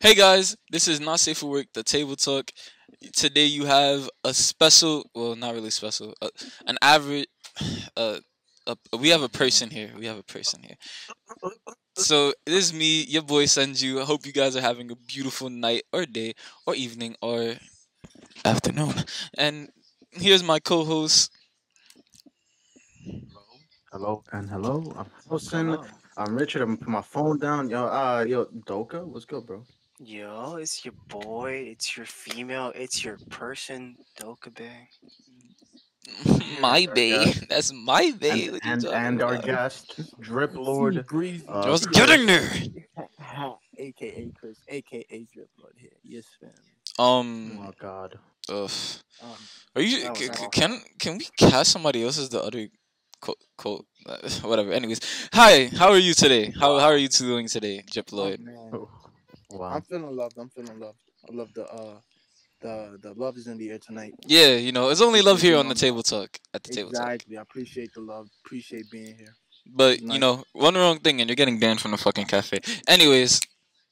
Hey guys, this is not safe for work. The table talk. Today you have a special, well, not really special, uh, an average. Uh, uh, we have a person here. We have a person here. So this is me, your boy Sanju. I hope you guys are having a beautiful night or day or evening or afternoon. And here's my co-host. Hello and hello. I'm Wilson. I'm Richard. I'm gonna put my phone down. Yo, uh, yo, Doka, what's good, bro? Yo, it's your boy, it's your female, it's your person, Dokabe. my bae. That's my bae. And and, and our guest, Drip Lord. Uh, I was Chris. getting there. AKA Chris, AKA Drip Lord here. Yes, fam. Um. Oh God. Ugh. Um, Are you? C- c- Can can we cast somebody else as the other quote quote uh, whatever? Anyways, hi. How are you today? How how are you doing today, Jip Lloyd? Oh, wow. I'm feeling loved. I'm feeling loved. I love the uh the the love is in the air tonight. Yeah, you know, it's only love here on the table talk at the table talk. Exactly. I appreciate the love. Appreciate being here. But you know, one wrong thing and you're getting banned from the fucking cafe. Anyways,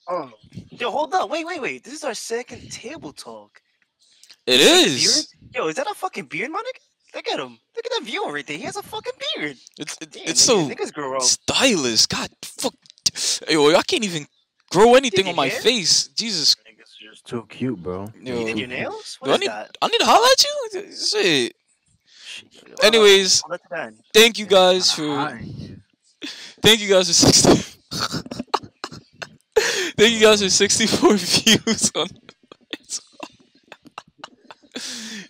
Oh, Yo, hold up, wait, wait, wait. This is our second table talk. It is. Is. beard? Yo, is that a fucking beard, my nigga? Look at him. Look at that view right there. He has a fucking beard. It's it, Damn, it's niggas, so niggas grow up. stylish. God, fuck. Yo, I can't even grow anything on my hair? face. Jesus. Niggas just too cute, bro. Yo. You did your nails? Do I need that? I need to holler at you? Shit. Anyways, I'll let you down. thank you guys for Thank you guys for 60. Thank you guys for 64 views on.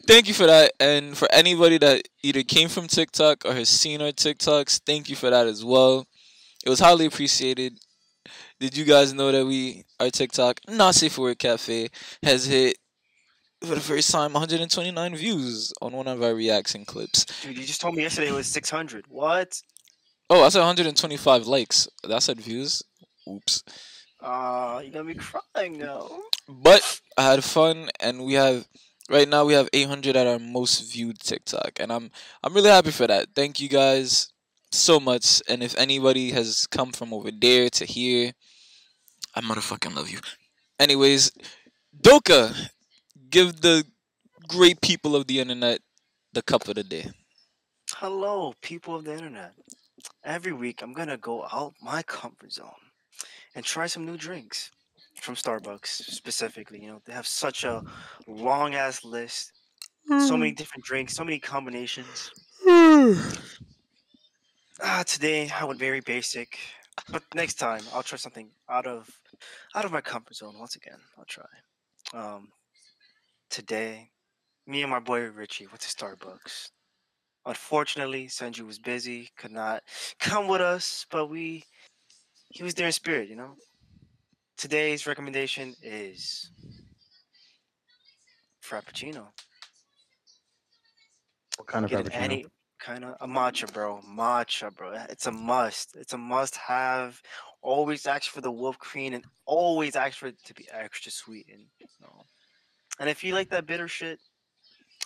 thank you for that. And for anybody that either came from TikTok or has seen our TikToks, thank you for that as well. It was highly appreciated. Did you guys know that we, our TikTok, Not Safe for Work Cafe, has hit for the first time 129 views on one of our reaction clips? Dude, you just told me yesterday it was 600. What? Oh, I said 125 likes. That said views. Oops. Uh, you got me crying now. But I had fun, and we have right now we have 800 at our most viewed TikTok, and I'm I'm really happy for that. Thank you guys so much. And if anybody has come from over there to here, I motherfucking love you. Anyways, Doka, give the great people of the internet the cup of the day. Hello, people of the internet. Every week, I'm gonna go out my comfort zone and try some new drinks from Starbucks, specifically. You know, they have such a long ass list, so many different drinks, so many combinations. Ah, today I went very basic, but next time I'll try something out of out of my comfort zone. Once again, I'll try. Um, today, me and my boy Richie went to Starbucks. Unfortunately, Sanju was busy, could not come with us, but we he was there in spirit, you know. Today's recommendation is Frappuccino. What kind of Get frappuccino? any kind of a matcha, bro. Matcha, bro. It's a must. It's a must have. Always ask for the whipped cream and always ask for it to be extra sweet. And you know. and if you like that bitter shit,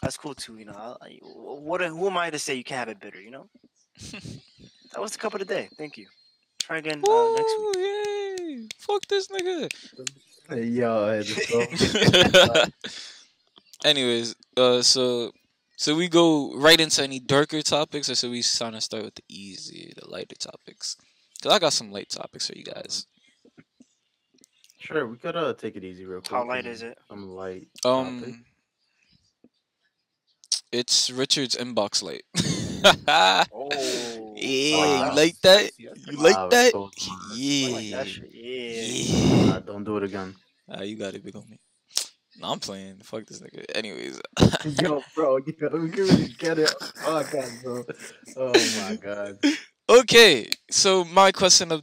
that's cool too. You know, I, I- what? Who am I to say you can't have it bitter? You know. that was the cup of the day. Thank you. Try again uh, next week. Woo, yay! Fuck this nigga. Yo. Anyways, uh, so so we go right into any darker topics, or so we kind of start with the easy, the lighter topics? Cause I got some late topics for you guys. Sure, we could uh take it easy real quick. How light is it? Some light. topic. Um, it's Richard's inbox light. yeah, Oh, you like that? You like Wow, that? so Yeah, like that. Yeah. yeah. Uh, don't do it again. Ah, you got it, big homie. No, I'm playing. Fuck this nigga. Anyways, Yo, bro, yo, we can really get it. Oh god, bro. Oh my god. Okay. So my question of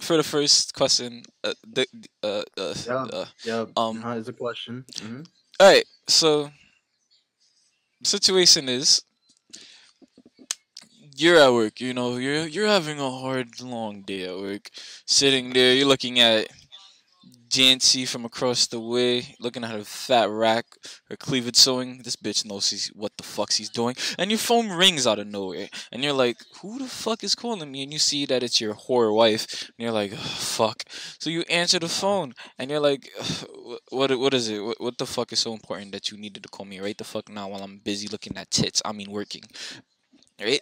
for the first question, uh, the uh, uh, Yeah. uh Yeah. Um, is a question. hmm All right, so situation is you're at work. You know, you're you're having a hard, long day at work. Sitting there, you're looking at Jancy from across the way, looking at her fat rack, her cleavage sewing. This bitch knows she's, what the fuck she's doing. And your phone rings out of nowhere. And you're like, who the fuck is calling me? And you see that it's your whore wife. And you're like, "Ugh, fuck. So you answer the phone. And you're like, what, what is it? What, what the fuck is so important that you needed to call me right the fuck now while I'm busy looking at tits? I mean, working. Right?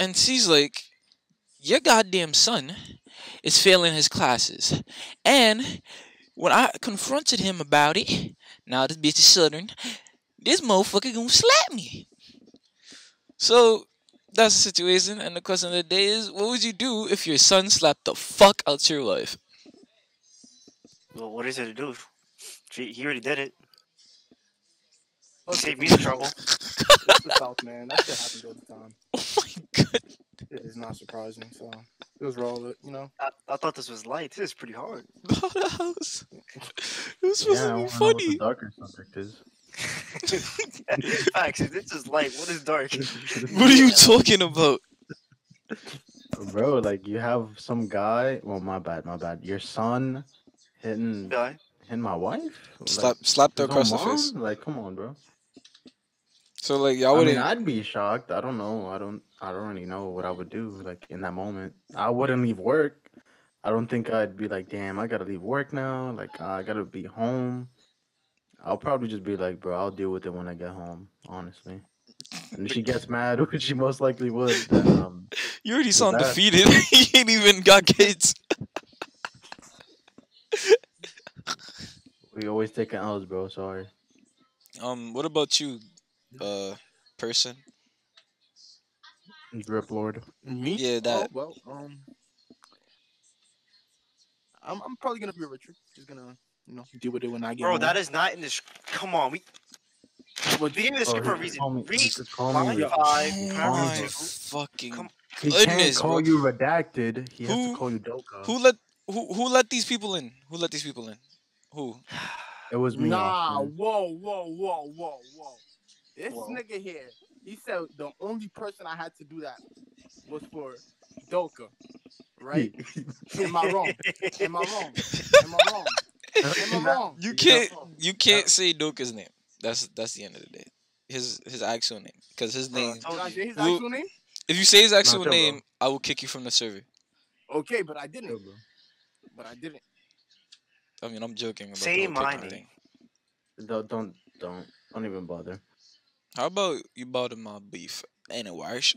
And she's like, your goddamn son is failing his classes. And when I confronted him about it, now this bitch is southern, this motherfucker gonna slap me. So that's the situation, and the question of the day is what would you do if your son slapped the fuck out your wife? Well, what is it to do? He already did it. Fuck Save it. me the trouble. It's the South, man. That shit happens all the time. Oh my god. It is not surprising. So it was roll it, you know. I, I thought this was light. This is pretty hard. that was, it was supposed Yeah, I to be what the funny. darker subject is. Facts. if This is light. What is dark? What are you talking about? Bro, like you have some guy. Well, my bad, my bad. Your son hitting Guy? hitting my wife. Like, Slap, slapped her across the face. Like, come on, bro. So like y'all wouldn't. mean, I'd be shocked. I don't know. I don't. I don't really know what I would do. Like in that moment, I wouldn't leave work. I don't think I'd be like, damn, I gotta leave work now. Like I gotta be home. I'll probably just be like, bro, I'll deal with it when I get home. Honestly. And if she gets mad, which she most likely would, then um, You already sound that- defeated. you ain't even got kids. we always taking L's, bro. Sorry. Um, what about you, uh, person? Drip Lord. Me? Yeah, that. Oh, well, um, I'm I'm probably gonna be a Richard. Just gonna you know deal with it when I get Bro, home. that is not in this. Come on, we. What- The beginning of the Oh, script for a reason. call me- he Read just call line me- five, Oh paragraph my fucking! Come- He can't call bro. you redacted. He has Who- to call you Doka. Who let who who let these people in? Who let these people in? Who? It was me. Nah, whoa, whoa, whoa, whoa, whoa. This Whoa. nigga here, he said the only person I had to do that was for Doka, right? Am I wrong? Am I wrong? Am I wrong? Am I wrong? You You can't know- you can't say Doka's name. That's that's the end of the day. His his actual name, because his uh, name. told Did I you. say his Well- actual name? If you say his actual chill, bro. name, I will kick you from the server. Okay, but I didn't. bro. But I didn't. I mean, I'm joking about Say the my name. Don't don't don't don't even bother. How about you bought him my beef? Anyways,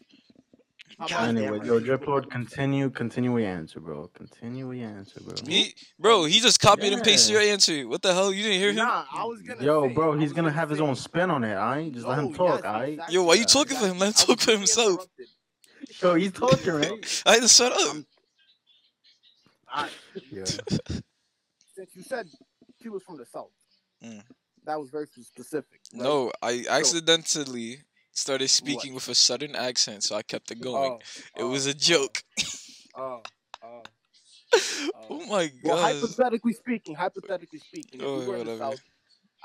How God Anyway, yo, Drip Lord, continue, continue your answer, bro. Continue your answer, bro. he bro, he just copied and pasted your answer. What the hell? You didn't hear him? Nah, I was gonna. Yo, say, bro, I he's was gonna have his own spin on it. I ain't just let him Oh, talk. yes, I exactly, Yo, why you talking for him? Let him talk for himself. interrupted. Yo, he's talking, right? I just shut up. I, yeah. since you said he was from the south, Mm. That was very specific. right? No, I accidentally started speaking with a southern accent, so I kept it going. Oh, it oh, was a oh, joke. Oh, oh. oh my Well, god. hypothetically speaking, hypothetically speaking, if Oh, you were in the south,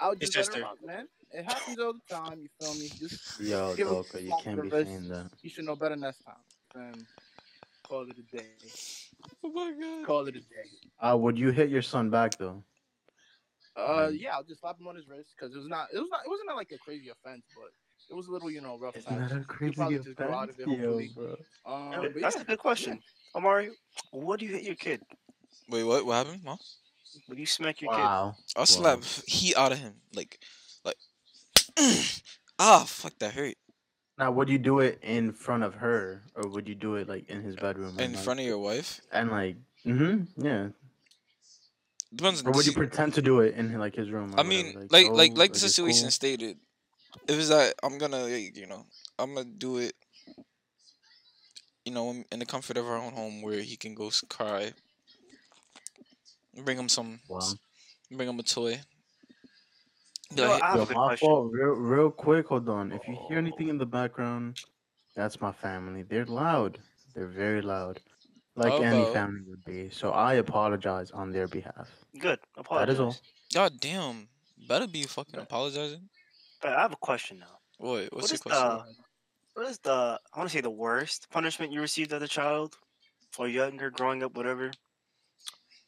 I would It's just let just her a- man. It happens all the time. You feel me? Just Yo, Give him Doka, you can't be wrist. saying that. you should know better next time. And call it a day. oh my god. Call it a day. Uh, would you hit your son back though? Uh, Mm. yeah, I'll just slap him on his wrist because it was not. It was not. It wasn't like a crazy offense, but it was a little, you know, rough. Isn't time. Not a crazy probably just grow out of it, yo, hopefully. bro. Um, Yeah, That's yeah, a good question. Omari, what do you hit your kid? Wait, what? What happened? Huh? When you smack your Wow. I'll slap heat out of him. Like, like. ah, fuck, that hurt. Now, would you do it in front of her, or would you do it like in his bedroom? In and, like, front of your wife? and like, mm-hmm, yeah. Depends. Or would you pretend to do it in like his room? I mean, whatever, like, like, oh, like the situation cool? stated. It was that I'm gonna, like, you know, I'm gonna do it. You know, in in the comfort of our own home, where he can go s- cry. Bring him some. Wow. Bring him a toy. Yo, like, I have Yo, my fault. Real, real quick. Hold on. If you hear anything in the oh. background, that's my family. They're loud. They're very loud, like How any family would be. So I apologize on their behalf. Good. Apologize. That is all. God damn, better be fucking apologizing. But I have a question now. What? What's What your question? the what is the I want to say the worst punishment you received as a child or younger, growing up, whatever,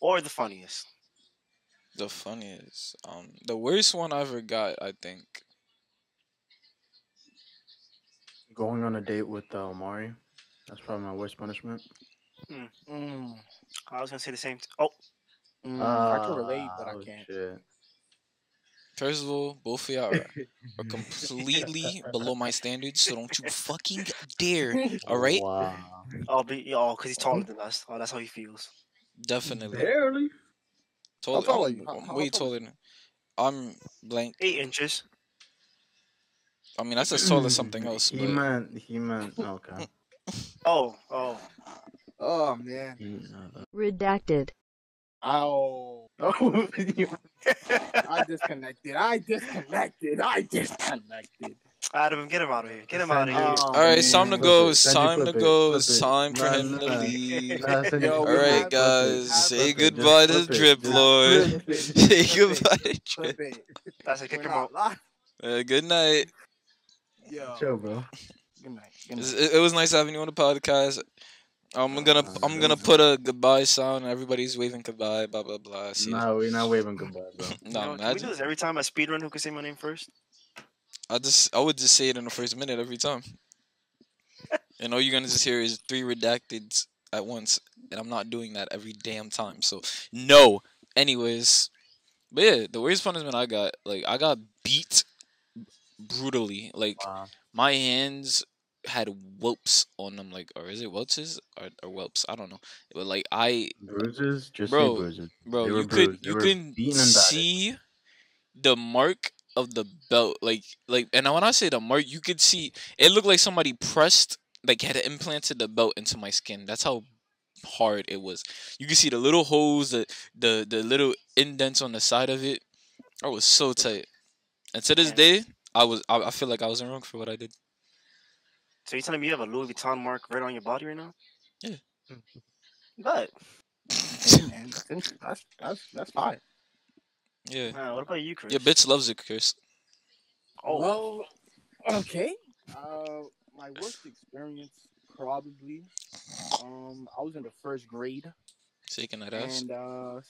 or the funniest? the funniest. Um, the worst one I ever got, I think. Going on a date with uh, Omari. That's probably my worst punishment. Mm, I was gonna say the same. T- oh, mm, I can relate, but Ah, I can't. Shit. First of all, both of y'all are, are completely below my standards, so don't you fucking dare. All right, Wow. I'll be oh, cause he's taller than us. Oh, that's how he feels. definitely. Barely. Taller, tall are I'm, you? How- I'm how way tall taller than. I'm blank. Eight inches. I mean, that's as tall as something else. He But meant. He meant. Okay. Oh, oh. Oh man. Redacted. Oh, I disconnected. I disconnected. I disconnected. Adam, get him out of here. Get him out of here. Oh, all right, it's time to go. It's time to go. It's time for him to leave. Nah, send Yo, you- we All right, have- flip it. guys, say Flip it. Just goodbye to the it. drip lord. Say goodbye to Flip drip. That's a Kick him out. Uh, good night. Yo. Chill, bro. Good night. Good night. It, it was nice having you on the podcast. I'm gonna I'm gonna put a goodbye sound. Everybody's waving goodbye. Blah blah blah. See, Nah, we're not waving goodbye, bro. You no, know, can we imagine. do this every time I speedrun? Who can say my name first? I just I would just say it in the first minute every time. and all you're gonna just hear is three redacted at once, and I'm not doing that every damn time. So no. Anyways, but yeah, the worst punishment I got, like I got beat brutally. Like Wow. my hands had whelps on them, like or is it welches or, or whelps? I don't know. But like I Bruises, just Bro, say bruises. bro They you could bruised. They you were can beaten and battered. see the mark of the belt like like and when i say the mark you could see it looked like somebody pressed like had implanted the belt into my skin that's how hard it was you can see the little holes the the, the little indents on the side of it i was so tight and to this day i was I, I feel like i wasn't wrong for what i did So you telling me you have a Louis Vuitton mark right on your body right now? Yeah. But Hey, man. That's that's that's fine. yeah uh, what about you, Chris? your bitch loves it chris Oh, Well, okay. Uh, my worst experience probably. Um, I was in the first grade, shaking that ass and uh,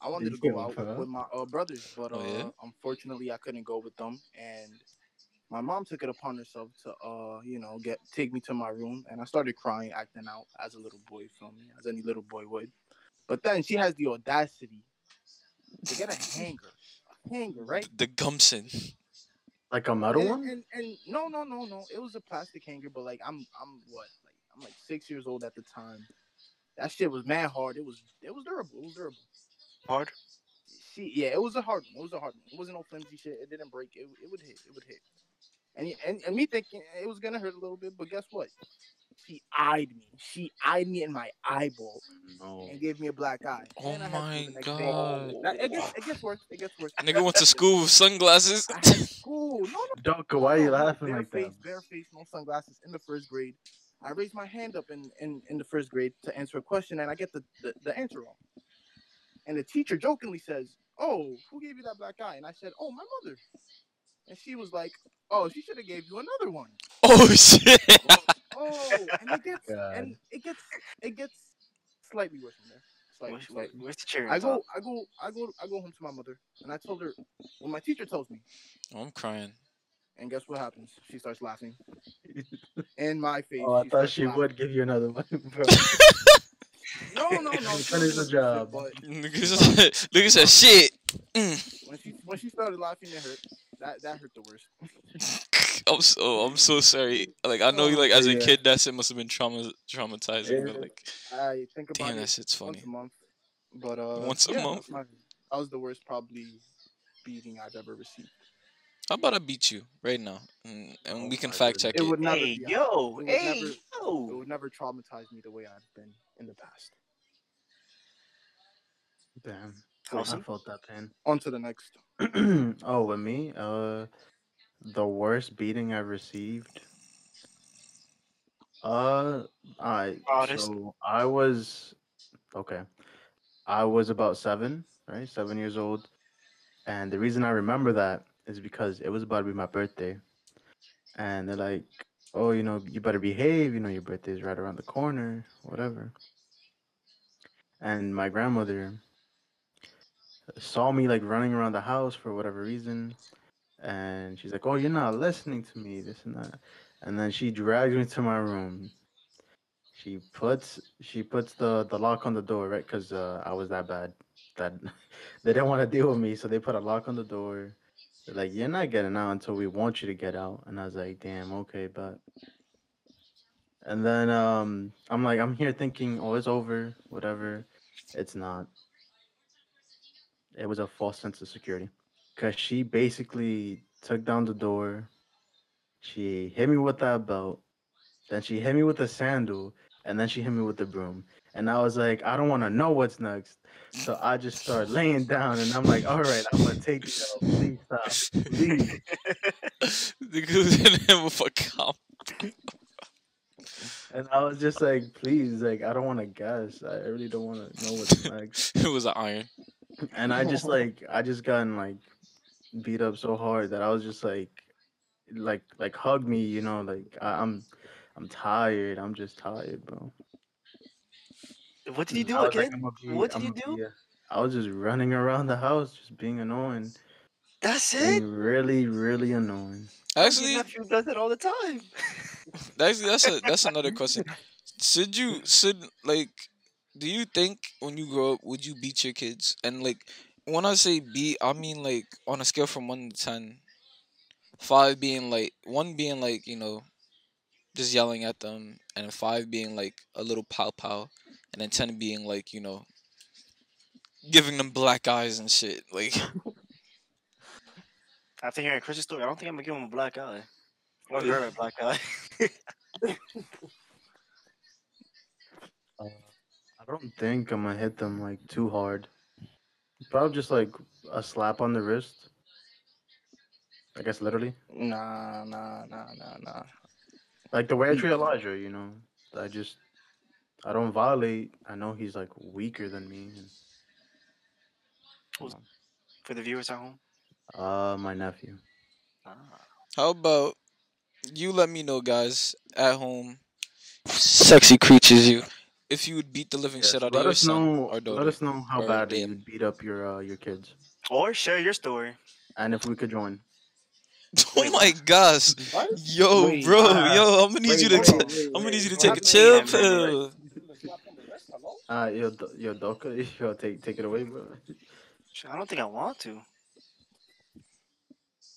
I wanted to go out for with my uh, brothers, but uh, Oh, yeah? unfortunately, I couldn't go with them, and my mom took it upon herself to, uh, you know, get take me to my room, and I started crying, acting out as a little boy, feel me, as any little boy would. But then she has the audacity to get a hanger, a hanger, right? the gumption Like a metal and, one? And, and no, no, no, no. It was a plastic hanger, but like I'm, I'm what, like I'm like six years old at the time. That shit was mad hard. It was, it was durable. It was durable. hard. She, yeah, it was a hard one. It was a hard one. It wasn't no flimsy shit. It didn't break. It, it would hit. It would hit. And, and and me thinking it was gonna hurt a little bit, but guess what? She eyed me. She eyed me in my eyeball No. and gave me a black eye. Oh And my school the next day. God. That- it gets, it gets worse. It gets worse. nigga went to school with sunglasses I school. No, no, Doka, why are you laughing bare like face, that? Bare face, no sunglasses in the first grade. I raised my hand up in, in, in the first grade to answer a question, and I get the, the, the answer wrong. And the teacher jokingly says, "Oh, who gave you that black eye?" And I said, "Oh, my mother." And she was like, "Oh, she should have gave you another one." oh shit Oh, oh and it gets God. and it gets it gets slightly worse from there. Slightly, Where's, slightly. where's the cherry? I go. I go, I go, I go home to my mother, and I told her when my teacher tells me, Oh, i'm crying and guess what happens? She starts laughing in my face. Oh, I she thought she laughing. would give you another one, bro. No, no, no. she Finish wasn't the job. But Nigga said, shit. When she when she started laughing, it hurt. That that hurt the worst. I'm so I'm so sorry. Like I know you Oh, like as a kid that shit must have been trauma traumatizing, but like I think about damn it that shit's once funny. a month. But uh, Once a yeah, month? that's my- that was the worst probably beating I've ever received. How about I beat you right now, and, and Oh we can my fact check It it. would never Hey, be yo, It would hey, never- It would never traumatize me the way I've been in the past. Damn. Awesome. I felt that pain. On to the next. oh, with me, uh, the worst beating I've received. Uh, I Oddest. so I was okay. I was about seven, right, seven years old, and the reason I remember that is because it was about to be my birthday, and they're like, "Oh, you know, you better behave. You know, your birthday's right around the corner, whatever." And my grandmother, saw me like running around the house for whatever reason, and she's like, "Oh, you're not listening to me, this and that," and then she drags me to my room. She puts she puts the the lock on the door, right? Because uh, I was that bad that they didn't want to deal with me, so they put a lock on the door. They're like, "You're not getting out until we want you to get out," and I was like, "Damn, okay, but." And then um, I'm like, I'm here thinking, oh, it's over, whatever. It's not. It was a false sense of security, cause she basically took down the door. She hit me with that belt, then she hit me with the sandal, and then she hit me with the broom. And I was like, I don't want to know what's next. So I just started laying down, and I'm like, all right, I'm gonna take you out. Please stop, please. the goose in him with a. And I was just like, please, like, I don't want to guess. I really don't want to know what's next. It was an iron. And I just like, I just gotten like beat up so hard that I was just like, like, like hug me, you know, like I, I'm, I'm tired. I'm just tired, bro. What did you mm, do I was like, again? Be- What did you I'ma do? be I was just running around the house, just being annoying, That's it. and really, really annoying. Actually, Your nephew does it all the time. actually, that's a that's another question. Should you should like? Do you think when you grow up, would you beat your kids? And like, when I say beat, I mean like on a scale from one to ten, five being like one being like you know, just yelling at them, and five being like a little pow pow, and then ten being like you know, giving them black eyes and shit. Like, After hearing Chris's story, I don't think I'm gonna give him a black eye. Or a black eye. Uh, I don't think I'm gonna hit them like too hard. Probably just like a slap on the wrist. I guess literally, Nah, nah, nah, nah, nah. like the way I treat Elijah. You know, I just I don't violate. I know he's like weaker than me. Who's- For the viewers at home. Uh, my nephew. Ah. How about you let me know, guys, at home, sexy creatures, you, if you would beat the living Yes, shit out of your us son know. or daughter. Let us know how bad badly them. you beat up your uh, your kids, Or share your story. and if we could join. Oh my gosh, What? yo, Wait, bro, uh, yo, I'm gonna need wait, you to, wait, t- wait, I'm gonna need you to take a happened? chill Yeah, right, pill. Uh, yo, yo, Doka, yo, take take it away, bro. I don't think I want to.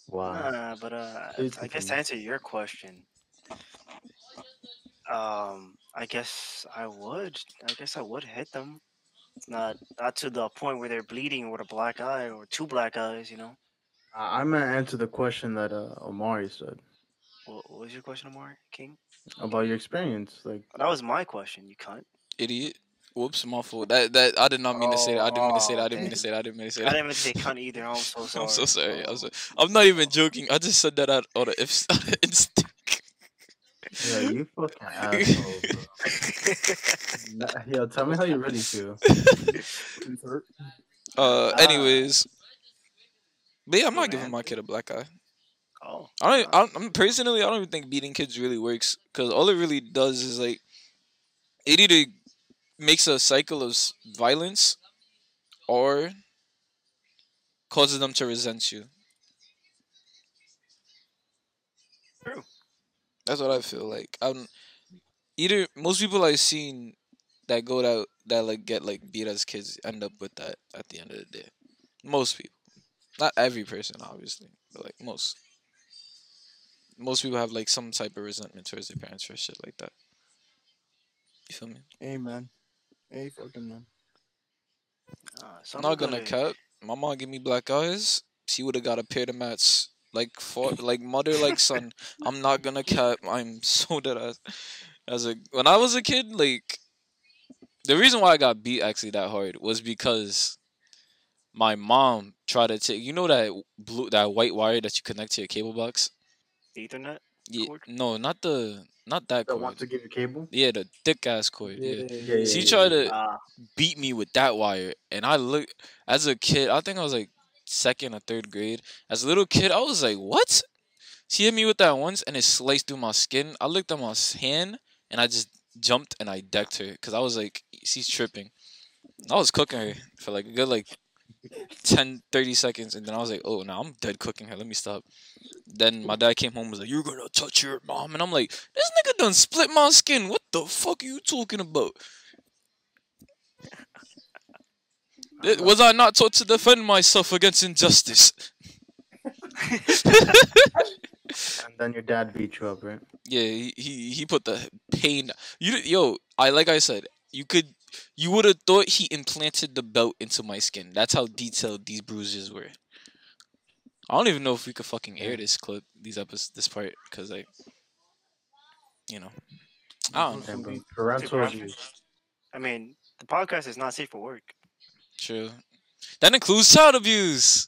Wow. Uh, but uh, I guess to answer your question, um, I guess I would. I guess I would hit them. Not not to the point where they're bleeding with a black eye or two black eyes. You know. I'm gonna answer the question that uh, Omari said What, what was your question, Amar King? about your experience. Like, That was my question. You cunt. Idiot. Whoops, my fault. That that I did not mean to say that. I didn't mean to say that. I didn't mean to Oh, say that. I didn't mean to say I didn't even say cunt either. I'm so sorry. I'm so sorry. I'm, so, I'm not even joking. I just said that out out of if out of instinct. Yeah, you fucking asshole, bro. Yo, tell me how you really feel. Uh, anyways, but yeah, I'm Hey, not giving my kid a black eye. oh, I don't. I don't I'm personally, I don't even think beating kids really works because all it really does is like it either makes a cycle of violence or causes them to resent you. That's what I feel like. I'm either most people I've seen that go that that like get like beat as kids end up with that at the end of the day. Most people, not every person, obviously, but like most. Most people have like some type of resentment towards their parents for shit like that. You feel me? Amen. Hey, fucking man. uh, I'm not gonna are- cut. My mom give me black eyes. She would have got a pair of match like for like mother like son. I'm not gonna cut. I'm so dead as as a when I was a kid. Like the reason why I got beat actually that hard was because my mom tried to take you know that blue that white wire that you connect to your cable box. Ethernet. Yeah, Cord? no, not the not that That cord. want to give you cable? Yeah, the thick ass cord. yeah. Yeah, yeah, She yeah, tried yeah. to Ah, beat me with that wire and I look as a kid I think I was like second or third grade as a little kid I was like what she hit me with that once and it sliced through my skin I looked at my hand and I just jumped and I decked her because I was like she's tripping I was cooking her for like a good like 10, 30 seconds, and then I was like, oh, no, I'm dead cooking her. Let me stop. Then my dad came home was like, you're gonna touch your mom, and I'm like, this nigga done split my skin. What the fuck are you talking about? Was I not taught to defend myself against injustice? And then your dad beat you up, right? Yeah, he he, he put the pain. You yo, I like I said, you could you would have thought he implanted the belt into my skin. That's how detailed these bruises were. I don't even know if we could fucking air this clip, these episodes, this part, because like, you know, I don't know. Damn, bro. Super Parental abuse. I mean, the podcast is not safe for work. True. That includes child abuse.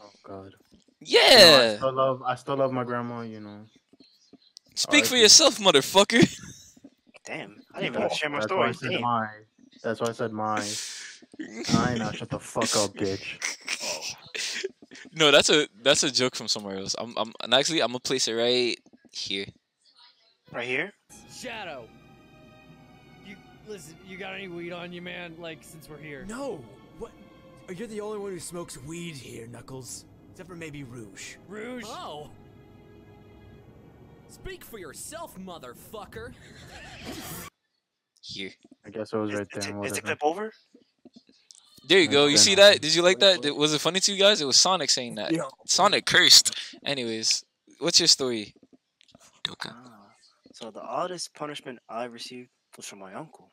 Oh God. Yeah. You know, I still love. I still love my grandma. You know. Speak for RIP. yourself, motherfucker. Damn, I didn't even have to share my That's why I said Damn. my. That's why I said my. I know. Shut the fuck up, bitch. no, that's a that's a joke from somewhere else. I'm I'm and actually I'm gonna place it right here. Right here? Shadow. You listen. You got any weed on you, man? Like since we're here. No! What? Oh, You're the only one who smokes weed here, Knuckles. Except for maybe Rouge. Rouge. Oh. Speak for yourself, motherfucker. Here. I guess I was right is, there. it- is the clip over? There you go. You see that? Did you like that? Was it funny to you guys? It was Sonic saying that. Yo. Sonic cursed. Anyways, what's your story? Doka. Ah, so the oddest punishment I received was from my uncle.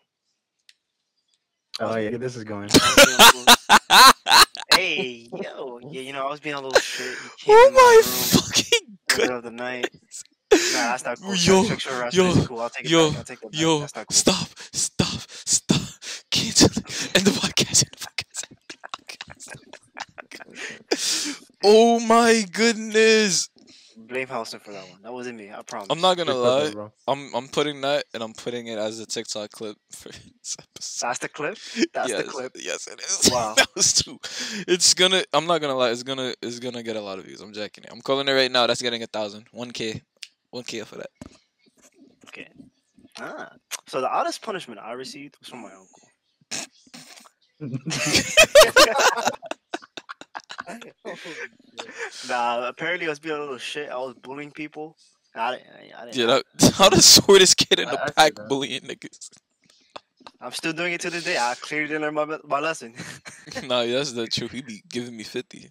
Oh yeah, this is going. I was being a little- hey, yo, yeah, you know, I was being a little shit. Oh in my fucking in god. of the night. Nah, that's not cool. Yo, Sexual yo, cool. I'll take it yo, back. I'll take it back. Yo, that's not cool. stop, stop, stop. Cancel it. End the podcast. End the podcast. End the podcast. oh my goodness. Blame Houston for that one. That wasn't me. I promise. I'm not gonna lie. I'm I'm putting that and I'm putting it as a TikTok clip for this episode. That's the clip. That's yes, the clip. Yes, it is. Wow. that was too. It's gonna. I'm not gonna lie. It's gonna. It's gonna get a lot of views. I'm jacking it. I'm calling it right now. That's getting a thousand. One k. One k for that. Okay. Ah. So the oddest punishment I received was from my uncle. Nah, apparently I was being a little shit. I was bullying people. I didn't. I, I didn't Yeah. That, how the sweetest kid in I- the I pack bullying niggas. I'm still doing it to this day. I clearly didn't learn my, my lesson. nah, that's the truth. He be giving me fifty.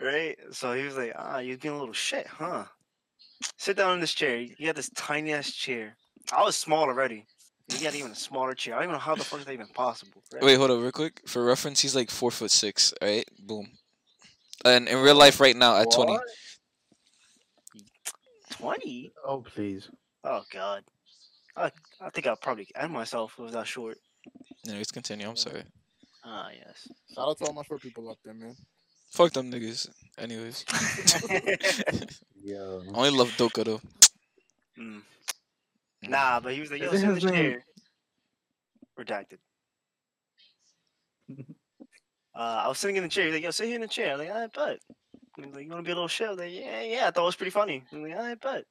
right? So he was like, ah, you're being a little shit, huh? Sit down in this chair. You had this tiny ass chair. I was small already. He got even a smaller chair. I don't even know how the fuck is that even possible. right? Wait, hold up, real quick. For reference, he's like four foot six. All right, boom. And in real life, right now at twenty. What? 20? oh please. Oh, God. I, I think I'll probably end myself if it was that short. Anyways, continue. I'm sorry. Ah, yes. Shout out to all my short people out there, man. Fuck them niggas. Anyways, Yo. I only love Doka though. Mm. Nah, but he was like, yo, sit in the chair. Redacted. Uh, I was sitting in the chair. He's like, yo, sit here in the chair. I'm like, I bet. He's like, you want to be a little shit? I was like, yeah, yeah. I thought it was pretty funny. I'm like, I bet.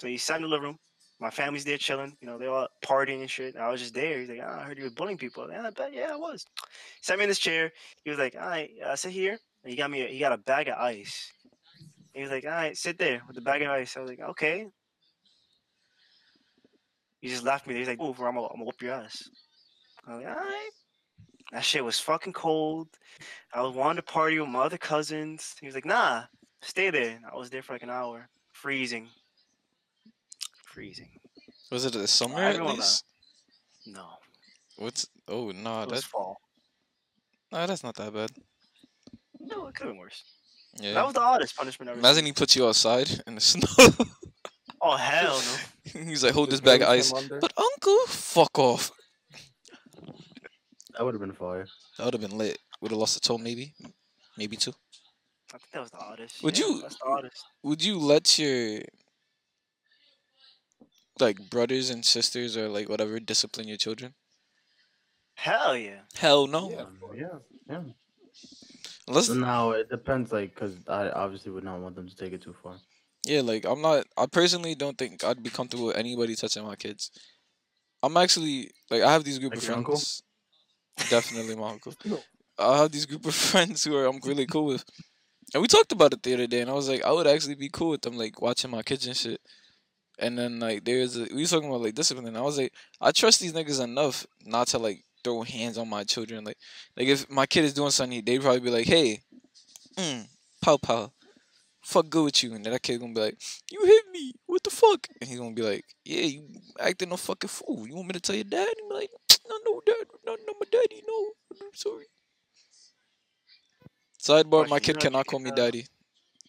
So he sat in the living room. My family's there chilling. You know, they're all partying and shit. I was just there. He's like, ah, I heard you were bullying people. Like, "Ah, I bet, yeah, I was. He Sat me in this chair. He was like, all right, uh, sit here. And he got me. A, he got a bag of ice. He was like, all right, sit there with the bag of ice. I was like, okay. He just laughed at me. He's like, move or I'm gonna, I'm gonna whoop your ass. I was like, all right. That shit was fucking cold. I was wanting to party with my other cousins. He was like, nah, stay there. I was there for like an hour, freezing. Freezing. Was it the summer at everyone uh, least? No, What's? Oh nah, it was that fall. nah, that's not that bad. No, it could have been worse. Yeah. That was the oddest punishment ever. Imagine he puts you outside in the snow. Oh hell no. He's like, hold this bag of ice. But uncle, fuck off. That would have been fire. That would have been lit. Would have lost a toe, maybe, maybe two. I think that was the oddest. Would Yeah, you- That's the oddest. Would you let your like brothers and sisters or like whatever discipline your children? Hell yeah. Hell no. Yeah. Yeah. Yeah. Unless No, it depends. Like, cause I obviously would not want them to take it too far. Yeah, like I'm not. I personally don't think I'd be comfortable with anybody touching my kids. I'm actually like I have these group Like of friends. Definitely my uncle. No. I have these group of friends who are I'm really cool with, and we talked about it the other day. And I was like, I would actually be cool with them, like watching my kids and shit. And then like there's a, we was talking about like discipline. And I was like, I trust these niggas enough not to like throw hands on my children. Like like if my kid is doing something, they'd probably be like, hey, mm, pow pow. Fuck good with you, and that kid gonna be like, "You hit me, what the fuck?" And he's gonna be like, "Yeah, you acting a fucking fool. You want me to tell your dad?" And be like, "No, no, dad, no, no, my daddy, no, I'm sorry." Sidebar: My kid cannot call me uh, daddy.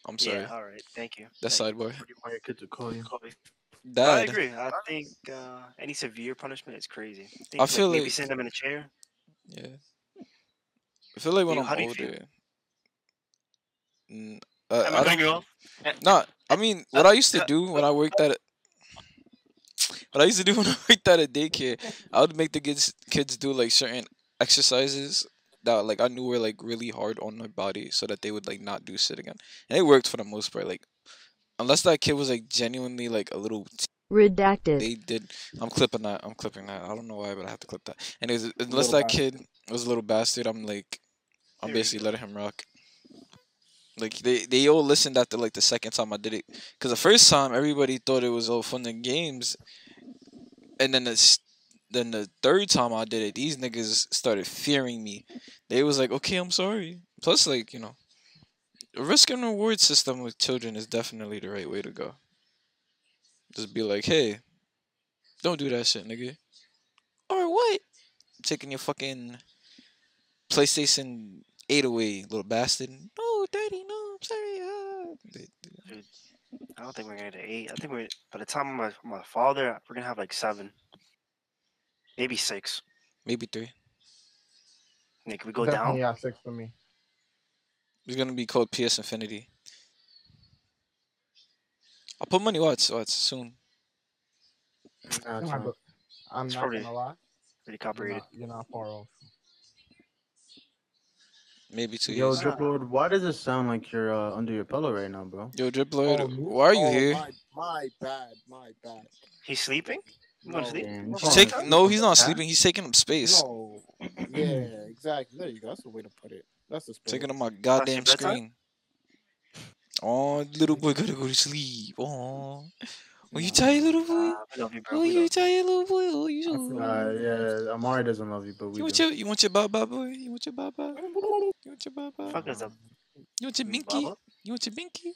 I'm sorry. Yeah, all right. Thank you. That's Thank you. sidebar. What do you want your kid to call you? Dad. I agree. I think uh, any severe punishment is crazy. think, I feel maybe like- send them in a chair. Yeah. I feel like when You- I'm you older. Uh, I I don't, cutting you off? Eh, No, I mean what I used to do when I worked at a, what I used to do when I worked at a daycare, I would make the kids kids do like certain exercises that like I knew were like really hard on their body so that they would like not do shit again. And it worked for the most part. Like unless that kid was like genuinely like a little Redacted. they did I'm clipping that. I'm clipping that. I don't know why, but I have to clip that. Anyways, unless Little that kid was a little bastard, I'm like I'm There basically letting him rock. Like they they all listened after like the second time I did it, cause the first time everybody thought it was all fun and games, and then the then the third time I did it, these niggas started fearing me. They was like, okay, I'm sorry. Plus, like you know, a risk and reward system with children is definitely the right way to go. Just be like, hey, don't do that shit, nigga. Or what? Taking your fucking PlayStation 8 away, little bastard. No, daddy, no, I'm sorry. Ah. They- they- I don't think we're gonna get to eight. I think we're by the time my my father, we're gonna have like seven, maybe six. Maybe three. Nick, we go Definitely, down. yeah, six for me. It's gonna be called PS Infinity. I'll put money. Watch, watch soon. Gotcha. I'm I'm It's not probably- gonna lie. Pretty You're copyrighted. not, you're not far off. Maybe two Yo, years. Drip Lord, why does it sound like you're uh, under your pillow right now, bro? Yo, Drip Lord, Oh, why are you Oh, here? My, my bad, my bad. He's sleeping. No, sleep? Damn, No you He's falling taking. No, he's not sleeping. He's taking up space. No. yeah, exactly. There you go. That's the way to put it. That's the spirit. Taking up my goddamn screen. Oh, little boy gotta go to sleep. Oh, oh, you tired, little boy? Uh, we love you, bro. Oh, we you love tired, little boy? Oh, you I Uh, yeah, Amari doesn't love you, but we You want do. your, you want your baba boy? You want your baba? You want your baba? Fuck is a You want your binky? Baba? You want your binky?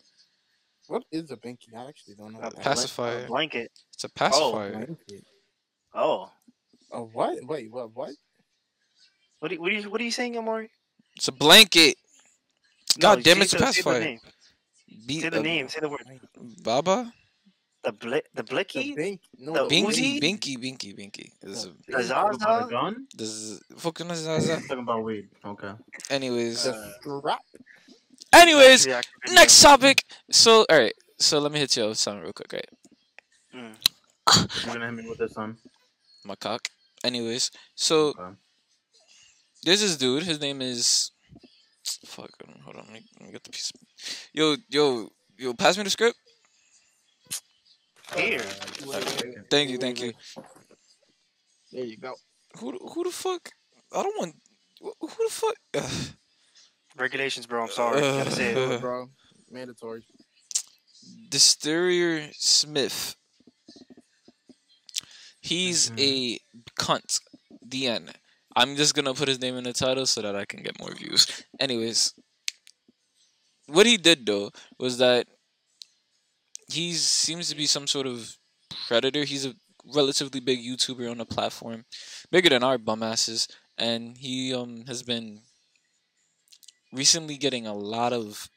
What is a binky? I actually don't know. A what blan- that Pass- is. a blanket. It's a pacifier. Blanket. Oh, A what? Wait, what? What? what are, you- what are you what are you saying, Amari? It's a blanket. God No, damn it, it's a the- say the name. Beat Say the uh, name. Say the word. Baba? The bli- the The blicky. bink? No, The the Binky, Uzi? Binky, Binky, Binky. This is, The Talking about a Zaza. gun? this is fucking Zaza. Talking about weed. Okay. Anyways, Uh, The anyways, React next topic. So, all right. So let me hit you with something real quick, right? Mm. You're gonna hit me with this son. My cock. Anyways, so Okay. there's this dude. His name is. Fuck. Hold on. Let me, let me get the piece. Yo, yo, yo. Pass me the script. Here. Thank you, thank you. There you go. Who, the- who the fuck? I don't want. Who who the fuck? Ugh. Regulations, bro. I'm sorry. Gotta say Uh, it. bro. Mandatory. Dysterior Smith. He's a cunt. The end. I'm just gonna put his name in the title so that I can get more views. Anyways, what he did though was that he seems to be some sort of predator. He's a relatively big YouTuber on the platform, bigger than our bum asses, and he um has been recently getting a lot of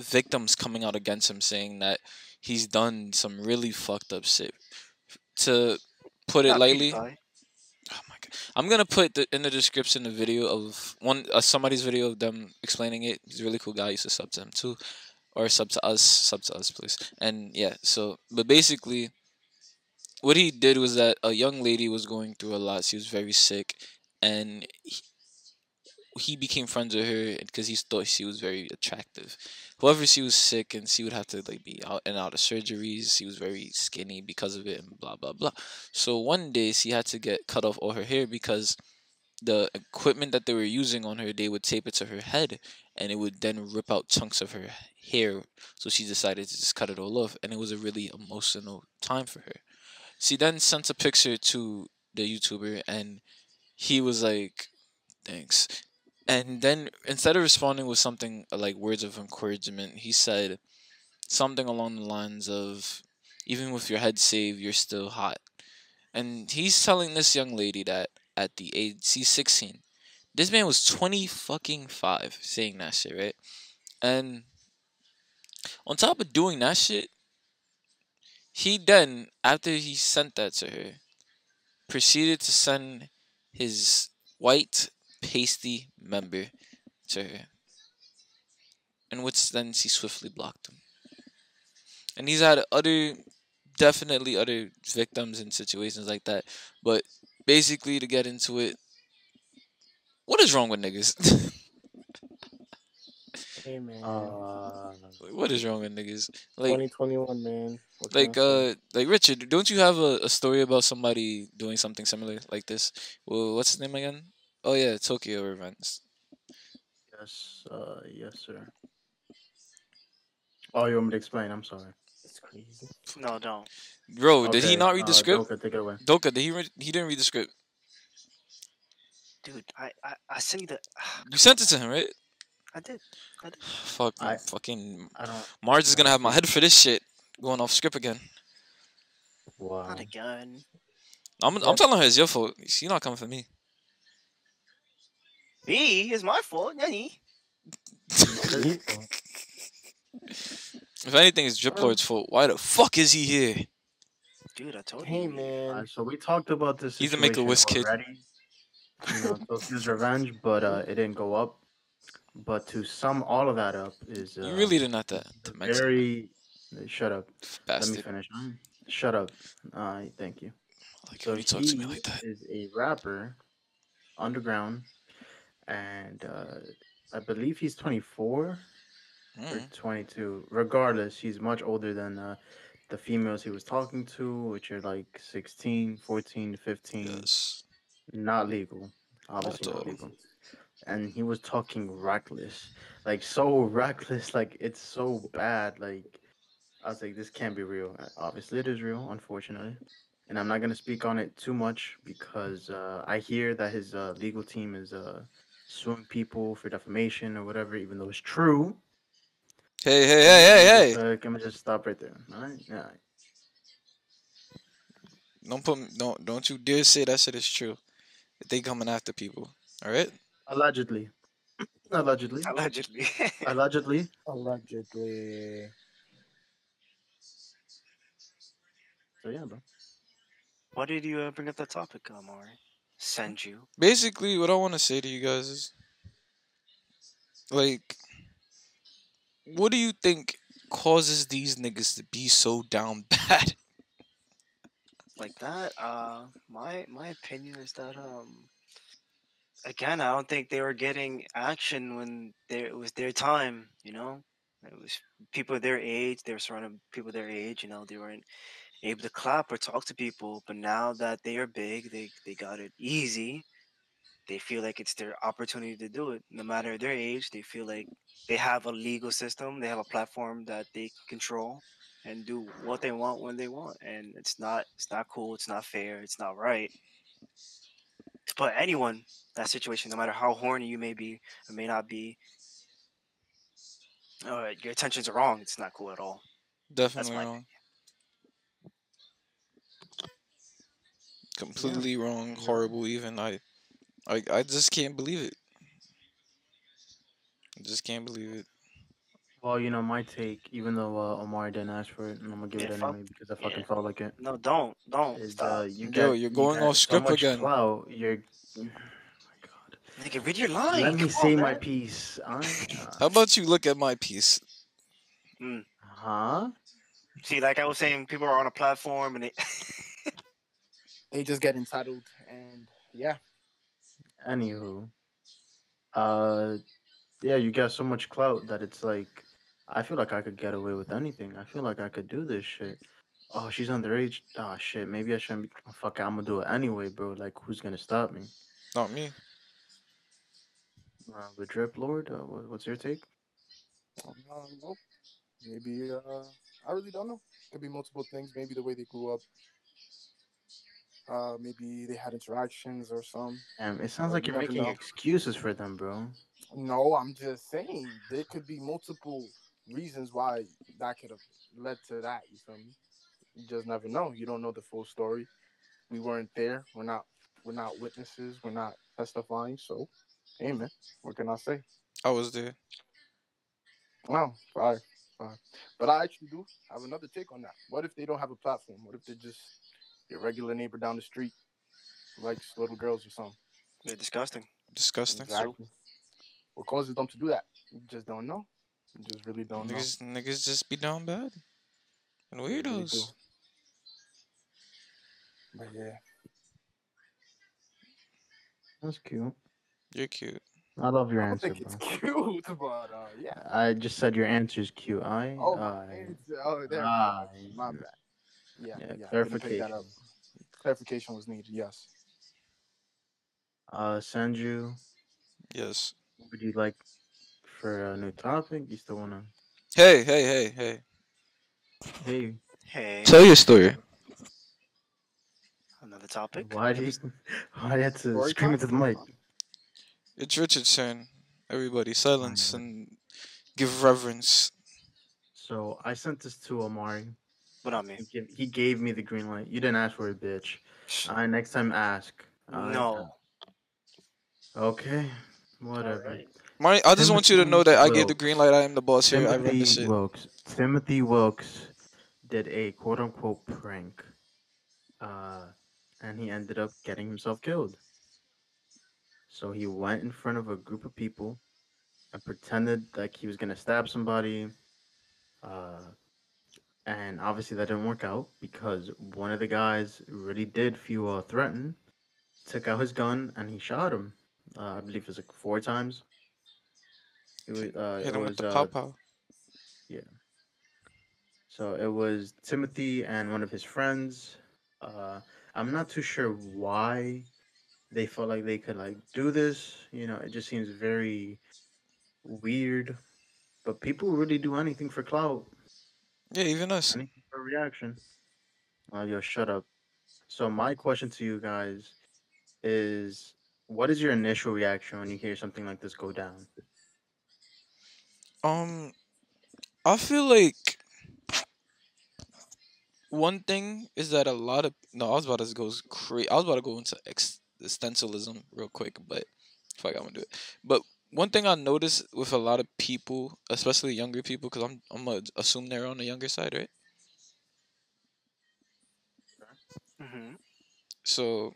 victims coming out against him saying that he's done some really fucked up shit. To put it Not lightly, PewDiePie. oh my god, I'm gonna put the, in the description the video of one uh, somebody's video of them explaining it. He's a really cool guy. I used to sub to him too, or sub to us, sub to us, please. And yeah, so but basically, what he did was that a young lady was going through a lot. She was very sick, and he, he became friends with her because he thought she was very attractive. However, she was sick and she would have to like be out and out of surgeries. She was very skinny because of it and blah blah blah. So one day she had to get cut off all her hair because the equipment that they were using on her, they would tape it to her head, and it would then rip out chunks of her hair. So she decided to just cut it all off, and it was a really emotional time for her. She then sent a picture to the YouTuber, and he was like, "Thanks." And then instead of responding with something like words of encouragement, he said something along the lines of, "Even with your head saved, you're still hot." And he's telling this young lady that at the age she's 16. This man was 20 fucking 5 saying that shit, right? And on top of doing that shit, he then, after he sent that to her, proceeded to send his white pasty member to her. And which then she swiftly blocked him. And he's had other, definitely other victims in situations like that. But basically, to get into it, what is wrong with niggas? Hey man, Uh, what is wrong with niggas? Like, 2021 man. What can I like, say? uh, like Richard, don't you have a, a story about somebody doing something similar like this? Well, what's his name again? Oh yeah, Tokyo Revenge. yes, uh, yes, sir. Oh, you want me to explain? I'm sorry. it's crazy. No, don't. Bro, did he not read the uh, script? Doka, take it away. Doka, did he? Read, he didn't read the script. Dude, I, I, I sent you the. You sent it to him, right? I did. I did. Fuck, I- fucking I don't. Mars is gonna have my head for this shit. Going off script again. Wow. Not again. I'm, I'm telling her it's your fault. She not coming for me. Me? It's my fault. Nanny. If anything, it's Drip Lord's fault. Why the fuck is he here? Dude, I told Hey you. man, Uh, so we talked about this. He's a Make a situation Wish kid. already. You know, Tokyo's revenge, but uh, it didn't go up. But to sum all of that up is uh, You really didn't have to, the mention very. Shut up. Let me finish. Shut up. Uh, thank you. Like, So you talk to me like that. is a rapper, underground, and uh, I believe he's 24 or Mm. 22. Regardless, he's much older than uh, the females he was talking to, which are like 16, 14, 15. Yes. Not legal. Obviously Not not legal. And he was talking reckless, like so reckless, like it's so bad. Like I was like, this can't be real. Uh, Obviously, it is real, unfortunately. And I'm not gonna speak on it too much because uh, I hear that his uh, legal team is uh, suing people for defamation or whatever, even though it's true. Hey, hey, hey, hey, hey! Uh, can we just stop right there? All right. Yeah. Don't put, don't, don't you dare say that shit is true. They coming after people. All right. Allegedly. Allegedly. Allegedly. Allegedly. allegedly. So yeah, bro. Why did you uh, bring up that topic, Amari? Send you. Basically, what I want to say to you guys is, like, what do you think causes these niggas to be so down bad? like that uh my my opinion is that um again i don't think they were getting action when there it was their time you know? It was people their age they were surrounded people their age you know they weren't able to clap or talk to people but now that they are big they they got it easy. They feel like it's their opportunity to do it. No matter their age they feel like they have a legal system they have a platform that they control and do what they want when they want and it's not it's not cool it's not fair it's not right put anyone in that situation no matter how horny you may be or may not be uh, your intentions are wrong it's not cool at all Definitely my wrong. Completely wrong. Horrible. Even I, I, I just can't believe it. I just can't believe it. Well, you know, my take, even though uh, Omar didn't ask for it, and I'm gonna give Yeah, it fuck- anyway because I fucking yeah. felt like it. no don't don't Is stop uh, you Yo, get, you're going get off script much again. Wow, you're. Oh my god. Nigga, read your line Let me come say on, my man. piece. Uh, How about you look at my piece? huh? see like i was saying people are on a platform and they They just get entitled, and yeah, Anywho, uh, yeah, you got so much clout that it's like, I feel like I could get away with anything. I feel like I could do this shit. Oh, she's underage. Oh shit, maybe I shouldn't. Be... Fuck, it, I'm gonna do it anyway, bro. Like, who's gonna stop me? Not me. Uh, the Drip Lord, uh, what, what's your take? Nope. Maybe uh, I really don't know. Could be multiple things. Maybe the way they grew up. Uh, maybe they had interactions or some. Um, it sounds like you you're making know. excuses for them, bro. No, I'm just saying there could be multiple reasons why that could have led to that. You feel me? You just never know. You don't know the full story. We weren't there. We're not. We're not witnesses. We're not testifying. So, hey man, what can I say? I was there. Wow, fine, fine. But I actually do have another take on that. What if they don't have a platform? What if they're just your regular neighbor down the street, likes little girls or something? They're disgusting. Disgusting. Exactly. What causes them to do that? You just don't know. You just really don't know. Niggas, niggas just be down bad. And They really weirdos. But yeah, That's cute. You're cute. I love your answer. I don't answer, think bro. it's cute, but uh, yeah. I just said your answer is cute. I, Oh, my I, answer- oh, there. I- my bad. Yeah, Yeah, yeah. I didn't pick clarification. Clarification was needed. Yes. uh, Sanju, Yes. would you like for a new topic? You still wanna? Hey, hey, hey, hey. Hey, Hey, Tell your story. another topic. why do you, why do you have to Story scream into the mic? It's Richard's turn. Everybody, silence and give reverence. So I sent this to Amari. What I mean? He gave, he gave me the green light. You didn't ask for it, bitch. I next time ask. Alright? No. Okay. Whatever. Alright. Marty, I just want you to know that I gave the green light. I am the boss here. I run Timothy this shit. Wilks. Timothy Wilks did a quote unquote prank. Uh, and he ended up getting himself killed. So he went in front of a group of people and pretended like he was gonna stab somebody. Uh, and obviously that didn't work out because one of the guys really did feel uh, threatened, took out his gun and he shot him. Uh, I believe it was like four times. It was, uh, Hit it him was with the uh, pow. so it was Timothy and one of his friends. Uh, I'm not too sure why they felt like they could like do this. You know, it just seems very weird. But people really do anything for clout, Yeah, even us. anything for reaction. Oh, yo, shut up. So my question to you guys is, what is your initial reaction when you hear something like this go down? Um, I feel like one thing is that a lot of no, I was about to go crazy. I was about to go into existentialism real quick, but fuck, I'm gonna do it. But one thing I noticed with a lot of people, especially younger people, because I'm I'm gonna assume they're on the younger side, right? hmm So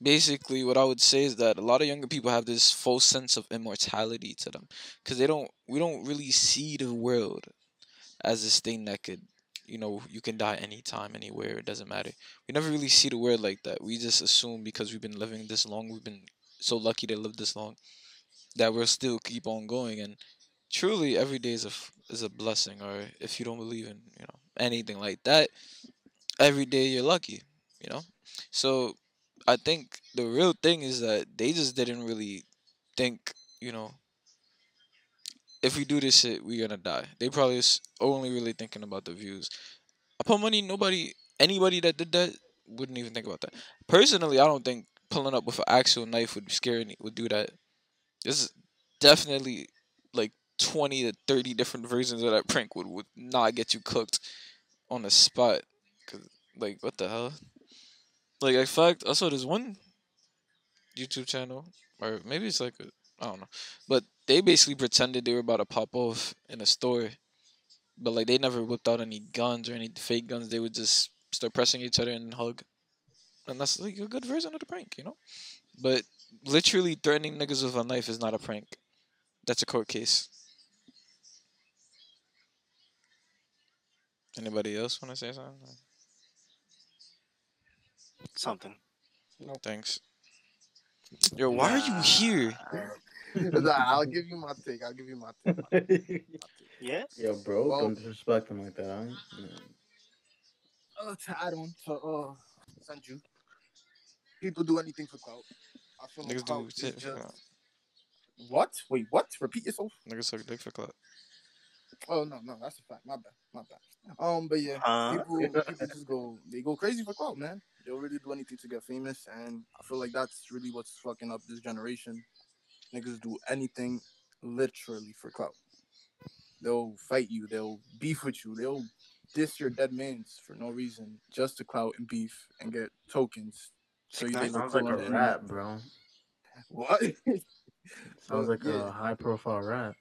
basically what I would say is that a lot of younger people have this false sense of immortality to them cuz they don't we don't really see the world as this thing that could you know you can die anytime anywhere it doesn't matter. We never really see the world like that. We just assume because we've been living this long, we've been so lucky to live this long that we'll still keep on going and truly every day is a is a blessing or if you don't believe in, you know, anything like that, every day you're lucky, you know? So I think the real thing is that they just didn't really think, you know, if we do this shit, we're gonna die. They probably only really thinking about the views. I put money, nobody, anybody that did that wouldn't even think about that. Personally, I don't think pulling up with an actual knife would scare any, would do that. There's definitely like 20 to 30 different versions of that prank would, would not get you cooked on the spot. Cause like what the hell? Like in fact, I saw this one YouTube channel, or maybe it's like a, I don't know, but they basically pretended they were about to pop off in a store, but like they never whipped out any guns or any fake guns. They would just start pressing each other and hug, and that's like a good version of the prank, you know. But literally threatening niggas with a knife is not a prank. That's a court case. Anybody else want to say something? Something. No thanks. Yo, why are you here? Nah, I'll give you my take. I'll give you my take. Yeah. Yo, bro, Well- don't disrespect him like that. Huh? Uh, to add on to uh, Sanju, people do anything for clout. I feel like Niggas clout do is shit. just What? Wait, what? Repeat yourself. Niggas suck dick for clout. Oh no, no, that's a fact. My bad, my bad. Um, but yeah, Huh? people, people just go, they go crazy for clout, man. They'll really do anything to get famous, and I feel like that's really what's fucking up this generation. Niggas do anything, literally for clout. They'll fight you, they'll beef with you, they'll diss your dead mans for no reason, just to clout and beef and get tokens. So you look Sounds like a rap, bro. What? Sounds like Yeah. a high profile rap.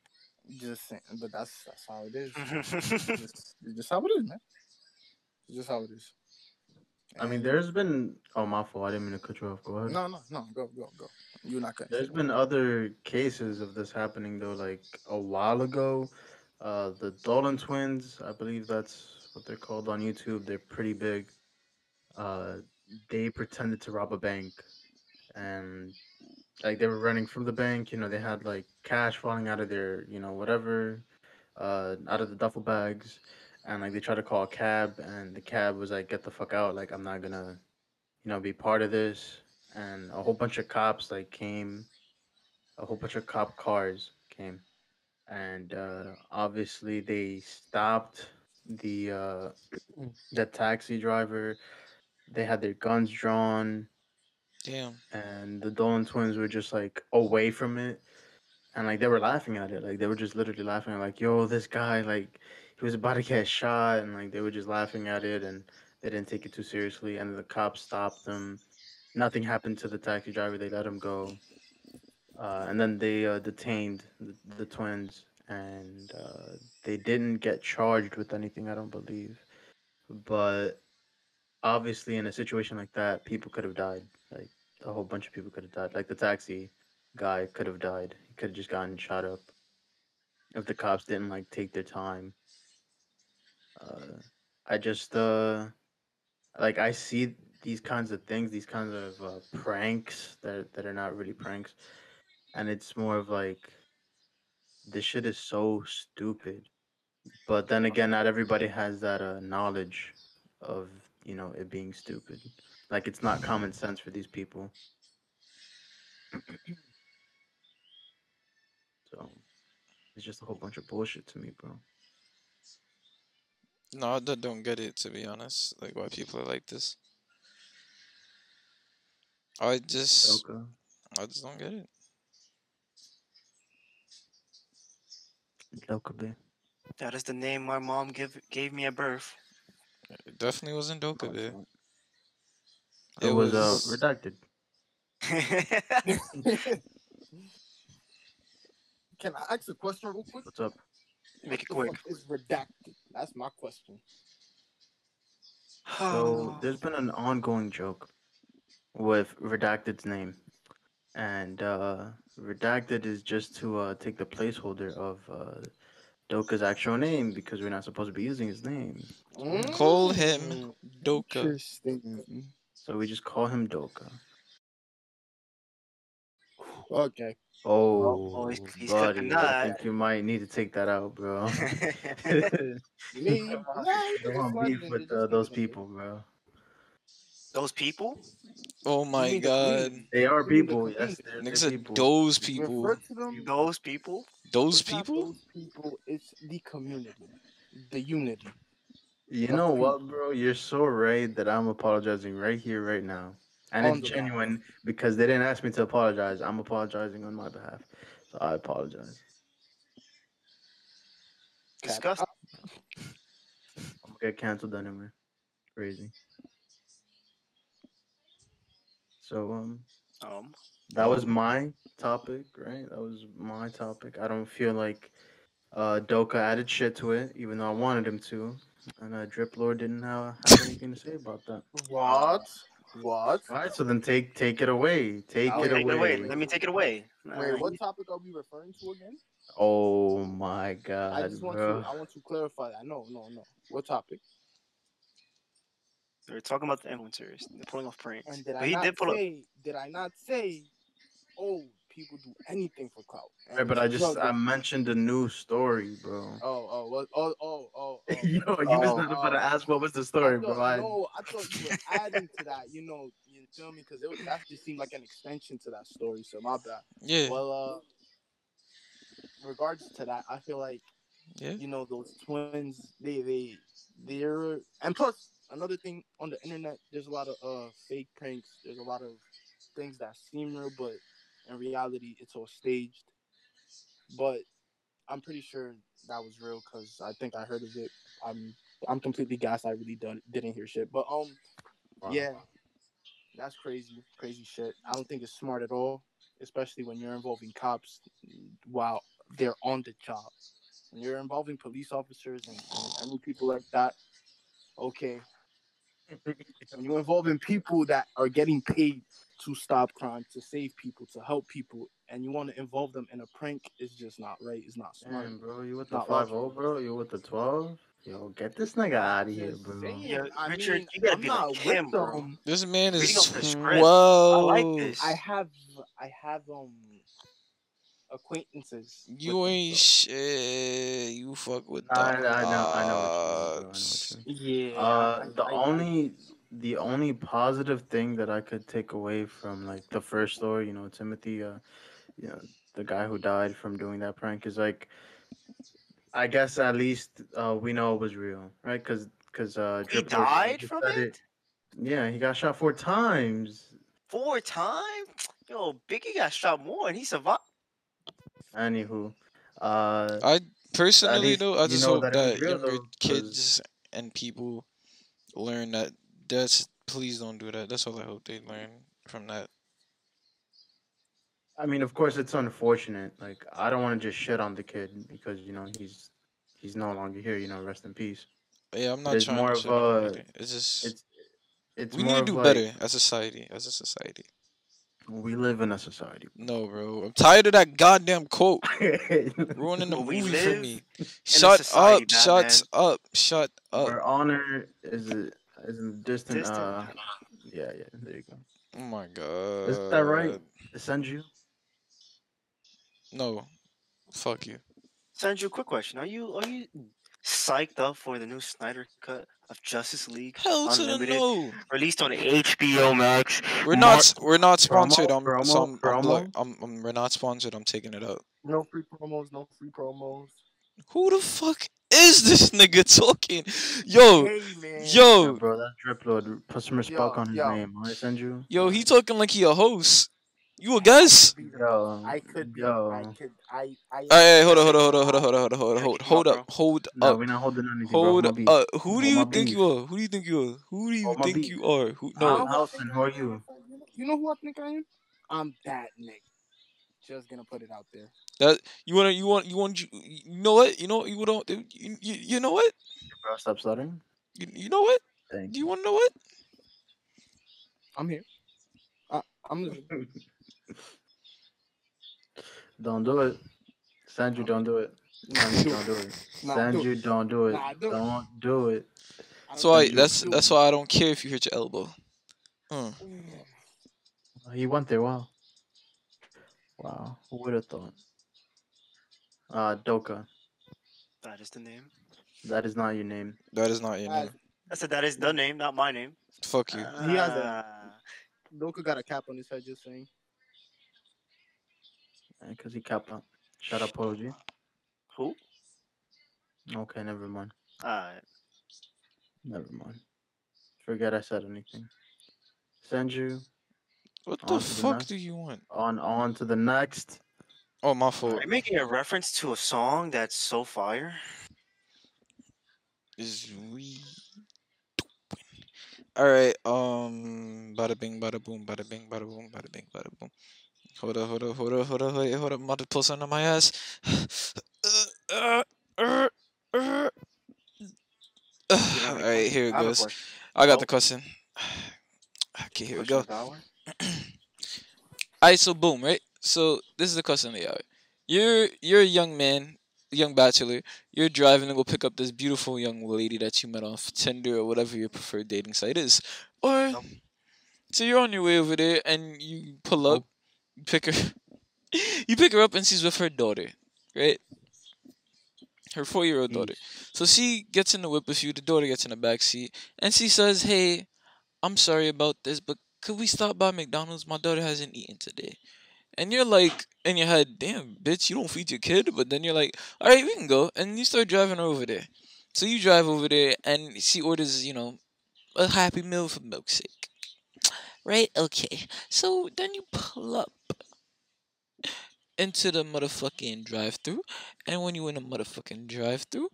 Just saying, but that's that's how it is. just, just how it is, man. Just how it is. I mean, there's been. Oh, my fault. I didn't mean to cut you off. Go ahead. no, no, no. Go, go, go. You're not cutting. There's been other cases of this happening though, like a while ago. Uh, the Dolan twins, I believe that's what they're called on YouTube. They're pretty big. Uh, they pretended to rob a bank, and like they were running from the bank. You know, they had like cash falling out of their, you know, whatever, uh, out of the duffel bags, and like they tried to call a cab, and the cab was like, "Get the fuck out! Like I'm not gonna, you know, be part of this." and a whole bunch of cops like came a whole bunch of cop cars came and uh obviously they stopped the uh the taxi driver they had their guns drawn Damn. and the Dolan twins were just like away from it. And like they were laughing at it. Like they were just literally laughing at like yo this guy like he was about to get shot. And like they were just laughing at it and they didn't take it too seriously. And the cops stopped them. Nothing happened to the taxi driver. They let him go. Uh, and then they uh, detained the, the twins. And uh, they didn't get charged with anything i don't believe. But obviously in a situation like that people could have died. Like a whole bunch of people could have died. Like the taxi guy could have died. He could have just gotten shot up. If the cops didn't like take their time. Uh, i just uh like i see these kinds of things these kinds of uh, pranks that that are not really pranks. And it's more of like this shit is so stupid. But then again not everybody has that uh, knowledge of you know it being stupid like it's not common sense for these people so it's just a whole bunch of bullshit to me bro No, I don't get it to be honest. Like why people are like this. I just, Doka. I just don't get it. Doka be. that is the name my mom give gave me at birth. It definitely wasn't Doka, oh, bit. it, was, uh redacted Can I ask a question real quick? what's up Make it quick. fuck Is redacted. That's my question. So there's been an ongoing joke with Redacted's name. And uh Redacted is just to uh take the placeholder of uh Doka's actual name because we're not supposed to be using his name. Call him Mm, Doka. Interesting. So we just call him Doka. Okay. Oh, oh, he's- he's cut buddy, I think you might need to take that out, bro. Me? I Nah, want just beef with uh, those people, bro. Those people? Oh my god. They are You mean the people. Yes, they're, Niggas they're said people. those people. Those people? Those people? Those people. It's the community, the unity. You know what, bro? You're so right that I'm apologizing right here, right now. And On it's the genuine because they didn't ask me to apologize. I'm apologizing on my behalf. So I apologize. Disgusting. I'm gonna get canceled anyway. Crazy. So um Um, that was my topic, right? That was my topic. I don't feel like uh Doka added shit to it, even though I wanted him to. And uh Drip Lord didn't uh, have anything to say about that. What? What? All right, so then take take it away. Take it take away. it away. Let me take it away. Wait, what topic are we referring to again? Oh my god! I just want bro. to. I want to clarify that. No, no, no. What topic? We're talking about the influencers. They're pulling off pranks. And did But I he not did pull up. say? Did I not say? Oh, people do anything for clout. Right, but I just I mentioned a new story, bro. Oh, oh, what? Oh, oh, oh. oh. Yo, you was Oh, not about to oh. ask what was the story, I bro. I, no, I thought you were adding to that. You know, you feel me? Because that just seemed like an extension to that story. So my bad. Yeah. Well, uh, regards to that, I feel like Yeah. you know those twins. They they they're and plus another thing on the internet. There's a lot of uh fake pranks. There's a lot of things that seem real, but in reality, it's all staged. But I'm pretty sure that was real because I think I heard of it. I'm I'm completely gassed. I really done, didn't hear shit. But um, Wow. yeah, that's crazy, crazy shit. I don't think it's smart at all, especially when you're involving cops while they're on the job. When you're involving police officers and, and any people like that, okay. When you're involving people that are getting paid to stop crime, to save people, to help people, and you want to involve them in a prank, it's just not right. It's not smart. Damn, bro, you with the Not five zero, bro? You with the twelve? Yo, get this nigga out of here, bro. saying, Yeah, I Richard, mean, you gotta I'm be not like with him, bro. This man is Reading off the script. twelve. I like this. I have I have um acquaintances. You with them, ain't so- shit. You fuck with I, I the know, I know what you mean, bro. I know dogs. what you mean. Yeah. Uh, the I- only the only positive thing that I could take away from like the first story, you know, Timothy, uh, you know, the guy who died from doing that prank is like, I guess at least uh we know it was real, right? Because because uh, He Drip died from said it Yeah, he got shot four times. four times. Yo, Biggie got shot more and he survived. Anywho, uh, I personally though, I just hope that that younger kids and people learn that that's please don't do that. That's all I hope they learn from that. I mean, of course, it's unfortunate. Like, I don't want to just shit on the kid because you know he's he's no longer here. You know, rest in peace. Yeah, I'm not There's trying more to of a- It's just It's it's we need to do like, better as a society. As a society. We live in a society. No, bro. I'm tired of that goddamn quote ruining the we movie for me. Shut society, up! Shut up! Shut up! Where honor is a, is a distant. Distant. Uh, yeah, yeah. There you go. Oh my god. Is that right? Send you. No. Fuck you. Send you a quick question. Are you are you psyched up for the new Snyder cut of Justice League Hell to the Unlimited no. released on HBO Max? We're Mar- not. We're not sponsored. I'm. promo, so I'm, I'm, like, I'm, I'm. We're not sponsored. I'm taking it out. No free promos. No free promos. Who the fuck is this nigga talking? Yo, Hey man. Yeah, yo, bro, that's Drip Lord. Put some respect Yo, on his yo. name. I send you. yo. He talking like he a host. You a guest? Yo, I could be. yo. I could. I. I. Hey, hey, hold on, hold on, hold on, hold on, hold on, hold on, hold on, hold, Check hold him out, up, hold No, up, we're not holding anything. hold up. Uh, who do you think you are? Who do you think you are? Who do you think you are? Who? I'm No, Nelson. Who are you? You know who I think I am? I'm that nigga. Just gonna put it out there. that you wanna, you want, you want, you, you know what? You know, you don't, you, you, you know what? Bro, stop stuttering. You, you know what? Thank Do you want to know what? I'm here. I, I'm listening. Don't do it. Sandra, don't do it. Sandra, don't do it. Nah, do Sandra, it. don't do it. Nah, do it. Don't do it. I So I, think you that's that's why I don't care if you hit your elbow. Mm. He went there. Wow. Wow. Who would have thought? Uh, Doka. That is the name. That is not your name. That is not your Uh, name. I said that is the name, not my name. Fuck you. He has a- Doka got a cap on his head. Just saying. Because he capped up. Shut up, OG. who? Okay, never mind. Alright. Never mind. Forget I said anything. Send you What the to the fuck next. do you want? on on to the next. Oh, my Are fault. you making a reference to a song that's so fire? Is we. All right. Um. Bada bing, bada boom, bada bing, bada boom, bada bing, bada boom. Hold up, hold up, hold up, hold up, hold up, hold up. I'm about to pull something on my ass. Uh, uh, uh, uh. All right, here it I have a goes. I got the question. Okay, here we go. of the hour? Alright, so boom, right? So this is the question of the hour. You're you're a young man, young bachelor. You're driving to go pick up this beautiful young lady that you met off Tinder or whatever your preferred dating site is. Or so you're on your way over there and you pull up, pick her, you pick her up and she's with her daughter, right? Her four-year-old daughter. Mm. So she gets in the whip with you. The daughter gets in the back seat, and she says, "Hey, I'm sorry about this, but could we stop by McDonald's? My daughter hasn't eaten today." and you're like in your head, damn, bitch, you don't feed your kid. But then you're like, all right, we can go, and you start driving her over there. So you drive over there, and she orders, you know, a Happy Meal for milkshake. Right? Okay. So then you pull up into the motherfucking drive-through, and when you in the motherfucking drive-through,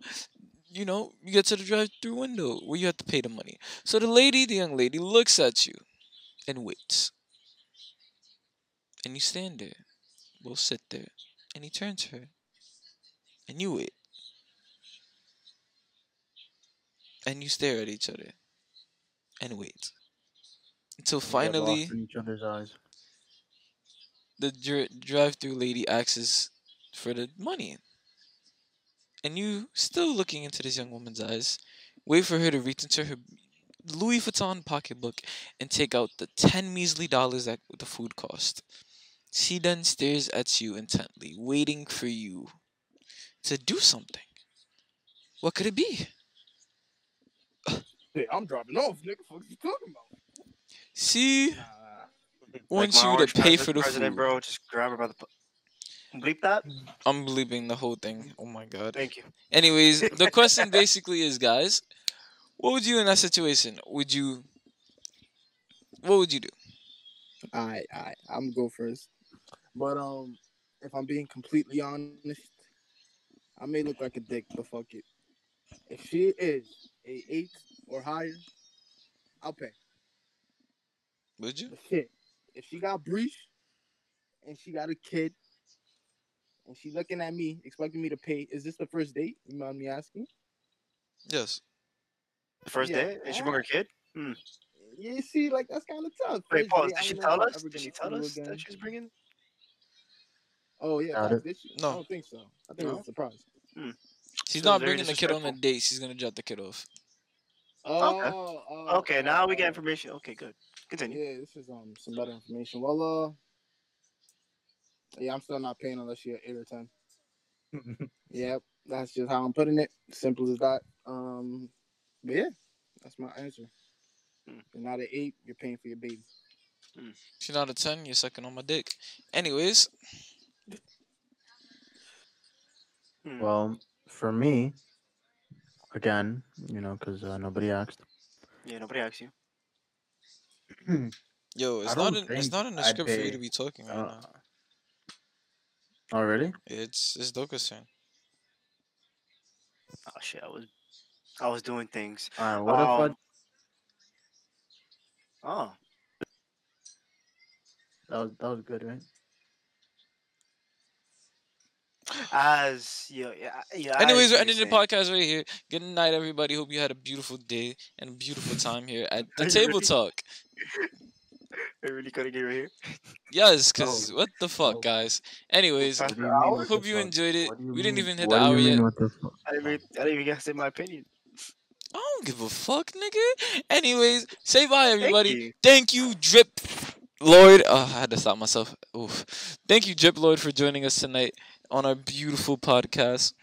you know, you get to the drive-through window where you have to pay the money. So the lady, the young lady, looks at you and waits. And you stand there. We'll sit there. And he turns to her. And you wait. And you stare at each other. And wait. Until finally each other's eyes. the dri- drive-through lady asks for the money. And you, still looking into this young woman's eyes, wait for her to reach into her Louis Vuitton pocketbook and take out the 10 measly dollars that the food cost. She then stares at you intently, waiting for you to do something. What could it be? Hey, I'm dropping off, nigga. Fuck you talking about? She Nah. wants my you to pay for the president, food. bro. Just grab her by the. Bleep that. I'm bleeping the whole thing. Oh my god. Thank you. Anyways, the question basically is, guys, what would you in that situation? Would you? What would you do? Alright, alright. I'm gonna go first. But um, if I'm being completely honest, I may look like a dick, but fuck it. If she is a eight or higher, I'll pay. Would you? But shit, if she got breach and she got a kid and she looking at me expecting me to pay, is this the first date? You mind me asking? Yes. The first Yeah. day, and she bring her kid. Hmm. You see, like that's kind of tough. Wait, First pause. date, I Did she tell us? Did she tell us that she's bringing? Oh yeah, Doubt did she? No. I don't think so. I think it No? was a surprise. Hmm. She's So not bringing the kid on a date. She's gonna drop the kid off. Oh, Okay. oh, Okay, now we get oh. information. Okay, good. Continue. Yeah, this is um some better information. Well, uh, yeah, I'm still not paying unless you're eight or ten. Yep, that's just how I'm putting it. Simple as that. Um, but yeah, that's my answer. Hmm. You're not an eight. You're paying for your baby. You're not a ten. You're sucking on my dick. Anyways, Hmm. Well, for me, again, you know, because uh, nobody asked. Yeah, nobody asked you. Yo, it's not don't in, it's not in the script for you to be talking right Uh, now. already? It's it's Doka's turn. Oh shit, I was, I was doing things. All right. What Um, if Oh, That was that was good, right? As yeah, yeah, yeah. Anyways, we're ending the podcast right here. Good night, everybody. Hope you had a beautiful day and a beautiful time here at the Table ready? Talk. I really couldn't get right here. Yes, oh, cause Oh. what the fuck, Oh. guys. Anyways, What What you hour? mean what hope you fuck? enjoyed it. What do you We didn't even hit what the hour mean, yet. I didn't, even, I didn't even get to say my opinion. I don't give a fuck, nigga. Anyways, say bye, everybody. you. Thank you, Drip Lloyd. Oh, I had to stop myself. Oof. Thank you, Drip Lloyd, for joining us tonight on our beautiful podcast.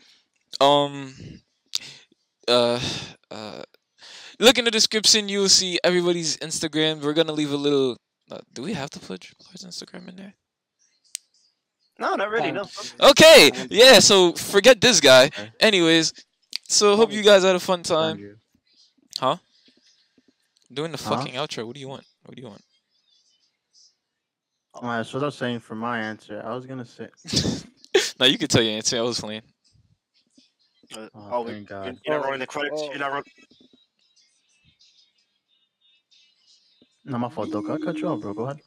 Um, uh, uh, look in the description. You'll see everybody's Instagram. We're gonna leave a little. Uh, do we have to put Drip Lord's Instagram in there? No, not really. No. Okay, yeah. So forget this guy. Anyways, so hope you guys had a fun time. Huh? Doing the Huh? fucking outro. What do you want? What do you want? All right. So what I was saying for my answer, I was gonna say. now you can tell your answer. I was playing. Uh, Oh, oh, wait, thank you're, God. you're not Oh, rolling the credits. oh. You're not rolling. No, my fault, Doka. I cut you off, bro. Go ahead.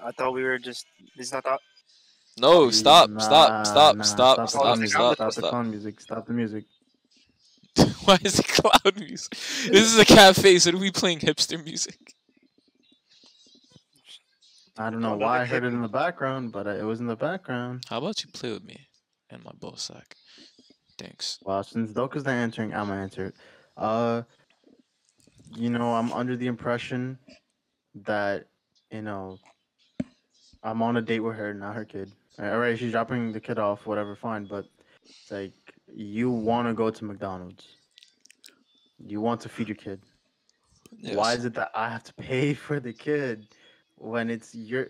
I thought we were just. This is not that. No, stop, Nah, stop, stop, nah, stop, the stop, clown music, stop, Stop the stop. clown music. Stop the music. Why is it cloud music? This is a cafe, so do we playing hipster music? I don't know Oh, why I heard it in the background, but uh, it was in the background. How about you play with me and my ball sack? Thanks. Well, since Doka's not answering, I'm gonna answer it. Uh, you know, I'm under the impression that you know I'm on a date with her, not her kid. All right, she's dropping the kid off, whatever, fine. But it's like you want to go to McDonald's. You want to feed your kid. Why is it that I have to pay for the kid when it's your?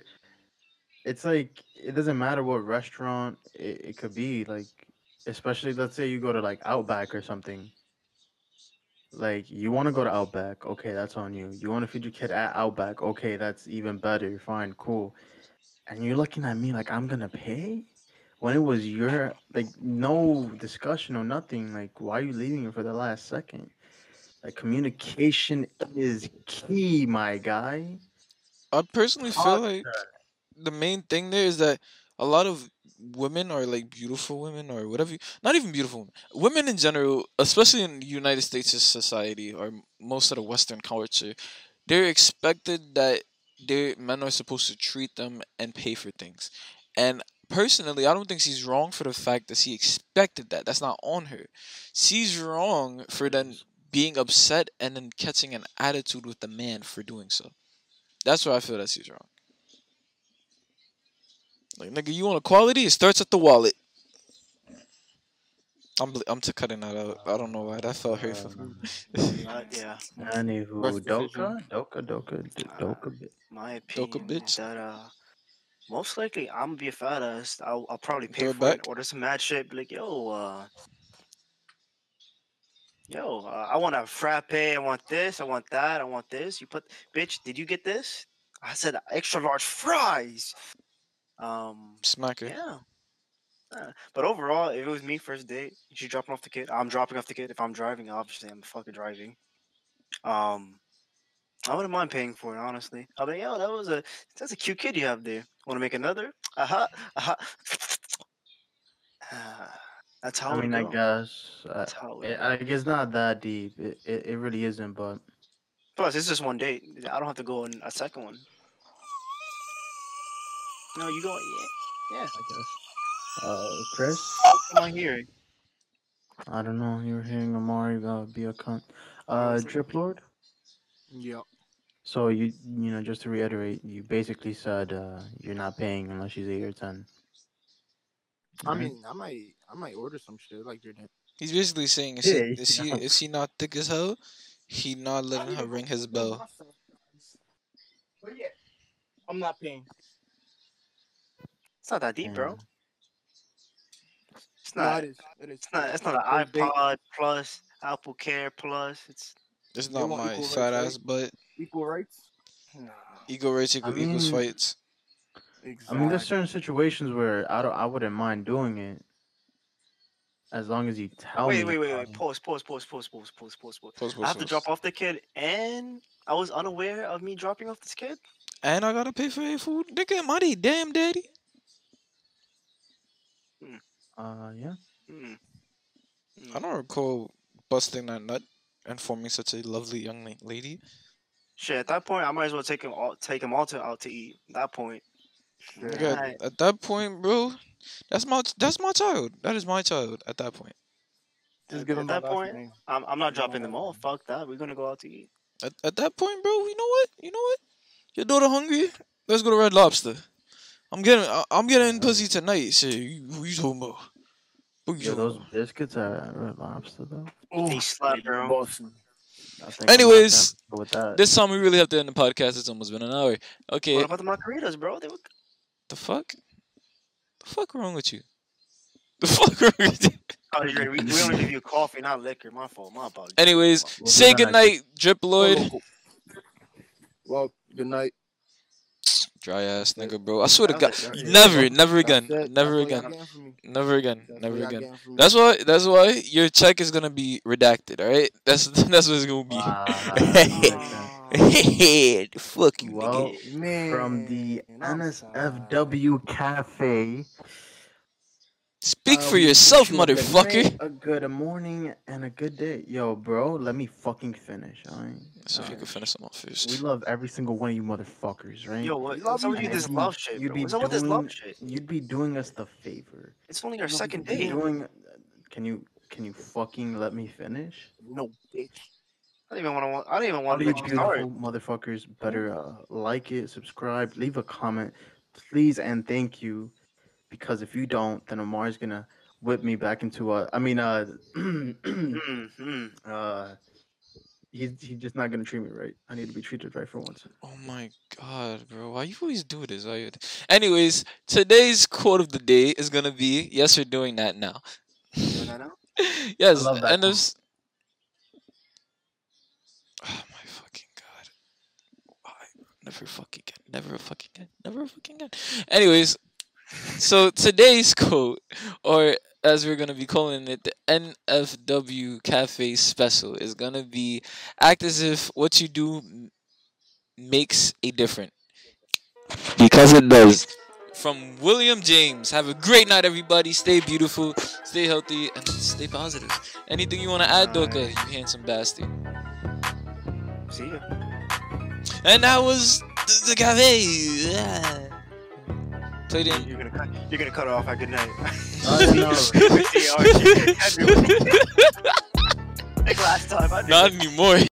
it's like it doesn't matter what restaurant it, it could be. Like, especially let's say you go to like Outback or something. Like you want to go to Outback, okay, that's on you. You want to feed your kid at Outback, okay, that's even better. Fine, cool. And you're looking at me like I'm gonna pay when it was your like no discussion or nothing. Like, why are you leaving it for the last second? Like, communication is key, my guy. I personally feel like the main thing there is that a lot of women are like beautiful women or whatever you, not even beautiful women women in general especially in the united states society or most of the western culture they're expected that their men are supposed to treat them and pay for things. And personally i don't think she's wrong for the fact that she expected that. That's not on her. She's wrong for then being upset and then catching an attitude with the man for doing so that's where i feel that she's wrong like nigga, you want a quality? It starts at the wallet. I'm bl- I'm to cutting that out. I don't know why that felt hurtful. Uh, yeah, Anywho, Best Doka, decision. Doka, Doka, D- Doka. bi- my opinion Doka is bitch. that uh, most likely I'm gonna be a fat ass. I'll, I'll probably pay Throw for it, back. order some mad shit. Be like, yo, uh, yo, uh, I want a frappe. I want this. I want that. I want this. You put, bitch. Did you get this? I said extra large fries. Um, Smacker. yeah. Uh, but overall, if it was me first date, she dropping off the kid. I'm dropping off the kid. If I'm driving, obviously I'm fucking driving. Um, I wouldn't mind paying for it, honestly. I'll be like, yo, that was a that's a cute kid you have there. Want to make another? Aha, aha. Ah, that's how I mean, I go. guess. Uh, That's how it it, go. like, it's not that deep. It, it, it really isn't, but Plus, it's just one date. I don't have to go on a second one. No, you go. Yeah, yeah. I guess. Uh, Chris, What am I hearing? I don't know. You were hearing Amari uh, be a cunt. Uh, Drip Lord. Yeah. So you you know just to reiterate, you basically said uh, you're not paying unless she's eight or ten. I Right? mean, I might, I might order some shit like you're doing. He's basically saying, is Yeah, she, is she, yeah. is she not thick as hell? He not letting her ring his bell. But yeah, I'm not paying. It's not that deep, bro. Yeah. It's No, not. it is. It is. It's not. It's not an First date, iPod Plus, Apple Care Plus. It's It's not my equal fat rights, ass butt. Equal rights. Nah. Ego rates equal equals mean, fights. I mean, there's certain situations where I don't, I wouldn't mind doing it, as long as you tell wait, me. wait, wait, about wait. it. Pause, pause, pause, pause, pause, pause, pause, pause. Pause, I pause, have to drop off the kid, and I was unaware of me dropping off this kid. And I gotta pay for your food. Nigga, money, damn daddy. Uh, yeah. Hmm. I don't recall busting that nut and forming such a lovely young lady. Shit, at that point, I might as well take him all, take him all to out to eat. At that point, Nigga, Right. at that point, bro, that's my that's my child. That is my child. At that point, Just at, give at that point, name. I'm, I'm not Give him my dropping them last all. Fuck that. We're gonna go out to eat. at, at that point, bro, you know what? You know what? Your daughter hungry? Let's go to Red Lobster. I'm getting I- I'm getting pussy tonight. Shit, you, who you talking about? Who you Yo, talking those about? biscuits are Red Lobster though. They slap, bro. Boston. I think I might Anyways, have with that. This time we really have to end the podcast. It's almost been an hour. Okay, What about the margaritas, bro? They were the fuck? The fuck wrong with you? The fuck wrong with you? Oh, you're right. We, we only give you coffee, not liquor. My fault. My apologies. Anyways, We'll do say that next goodnight, Drip Lloyd. Well, Well, good night. Dry ass nigga, bro. I swear to God, was it, right? never, never again, never That's all y'all again, getting from me. never again, never again. getting from me. That's why. That's why your check is gonna be redacted. All right. That's that's what it's gonna be. Wow, Fuck you, Well, nigga. Man, from the NSFW Cafe. Speak uh, for yourself, you a good motherfucker. A good morning and a good day. Yo, bro, let me fucking finish. Alright. So if you Alright. could finish them off We love every single one of you motherfuckers, right? Yo, what? Love What's up with you, you this love shit, you'd bro? be What's up with this love doing- shit? You'd be doing us the favor. It's only our Love you, second day. Doing. Can you can you fucking let me finish? no bitch. Don't even want to. I don't even want to you let you start. beautiful motherfuckers better uh, like it, subscribe, leave a comment, please and thank you. Because if you don't, then Amar's gonna whip me back into a. I mean, uh, Mm-hmm. uh, he's he's just not gonna treat me right. I need to be treated right for once. Oh my god, bro. Why you always do this? Why you... Anyways, today's quote of the day is gonna be yes, we're doing that now. Doing that now? yes, love that and quote. there's Oh my fucking god. Why? Never fucking again. Never fucking again. Never fucking again. Anyways, so today's quote, or as we're gonna be calling it, the NFW Cafe Special, is gonna be act as if what you do makes a difference. Because it does. From William James. Have a great night, everybody. Stay beautiful, stay healthy, and stay positive. Anything you want to add, Doka? You handsome bastard. See ya. And that was the, the cafe. Yeah. Played in. You're gonna cut. You're gonna cut off at good night. I know. See, Archie, Henry. like last time. I Not anymore.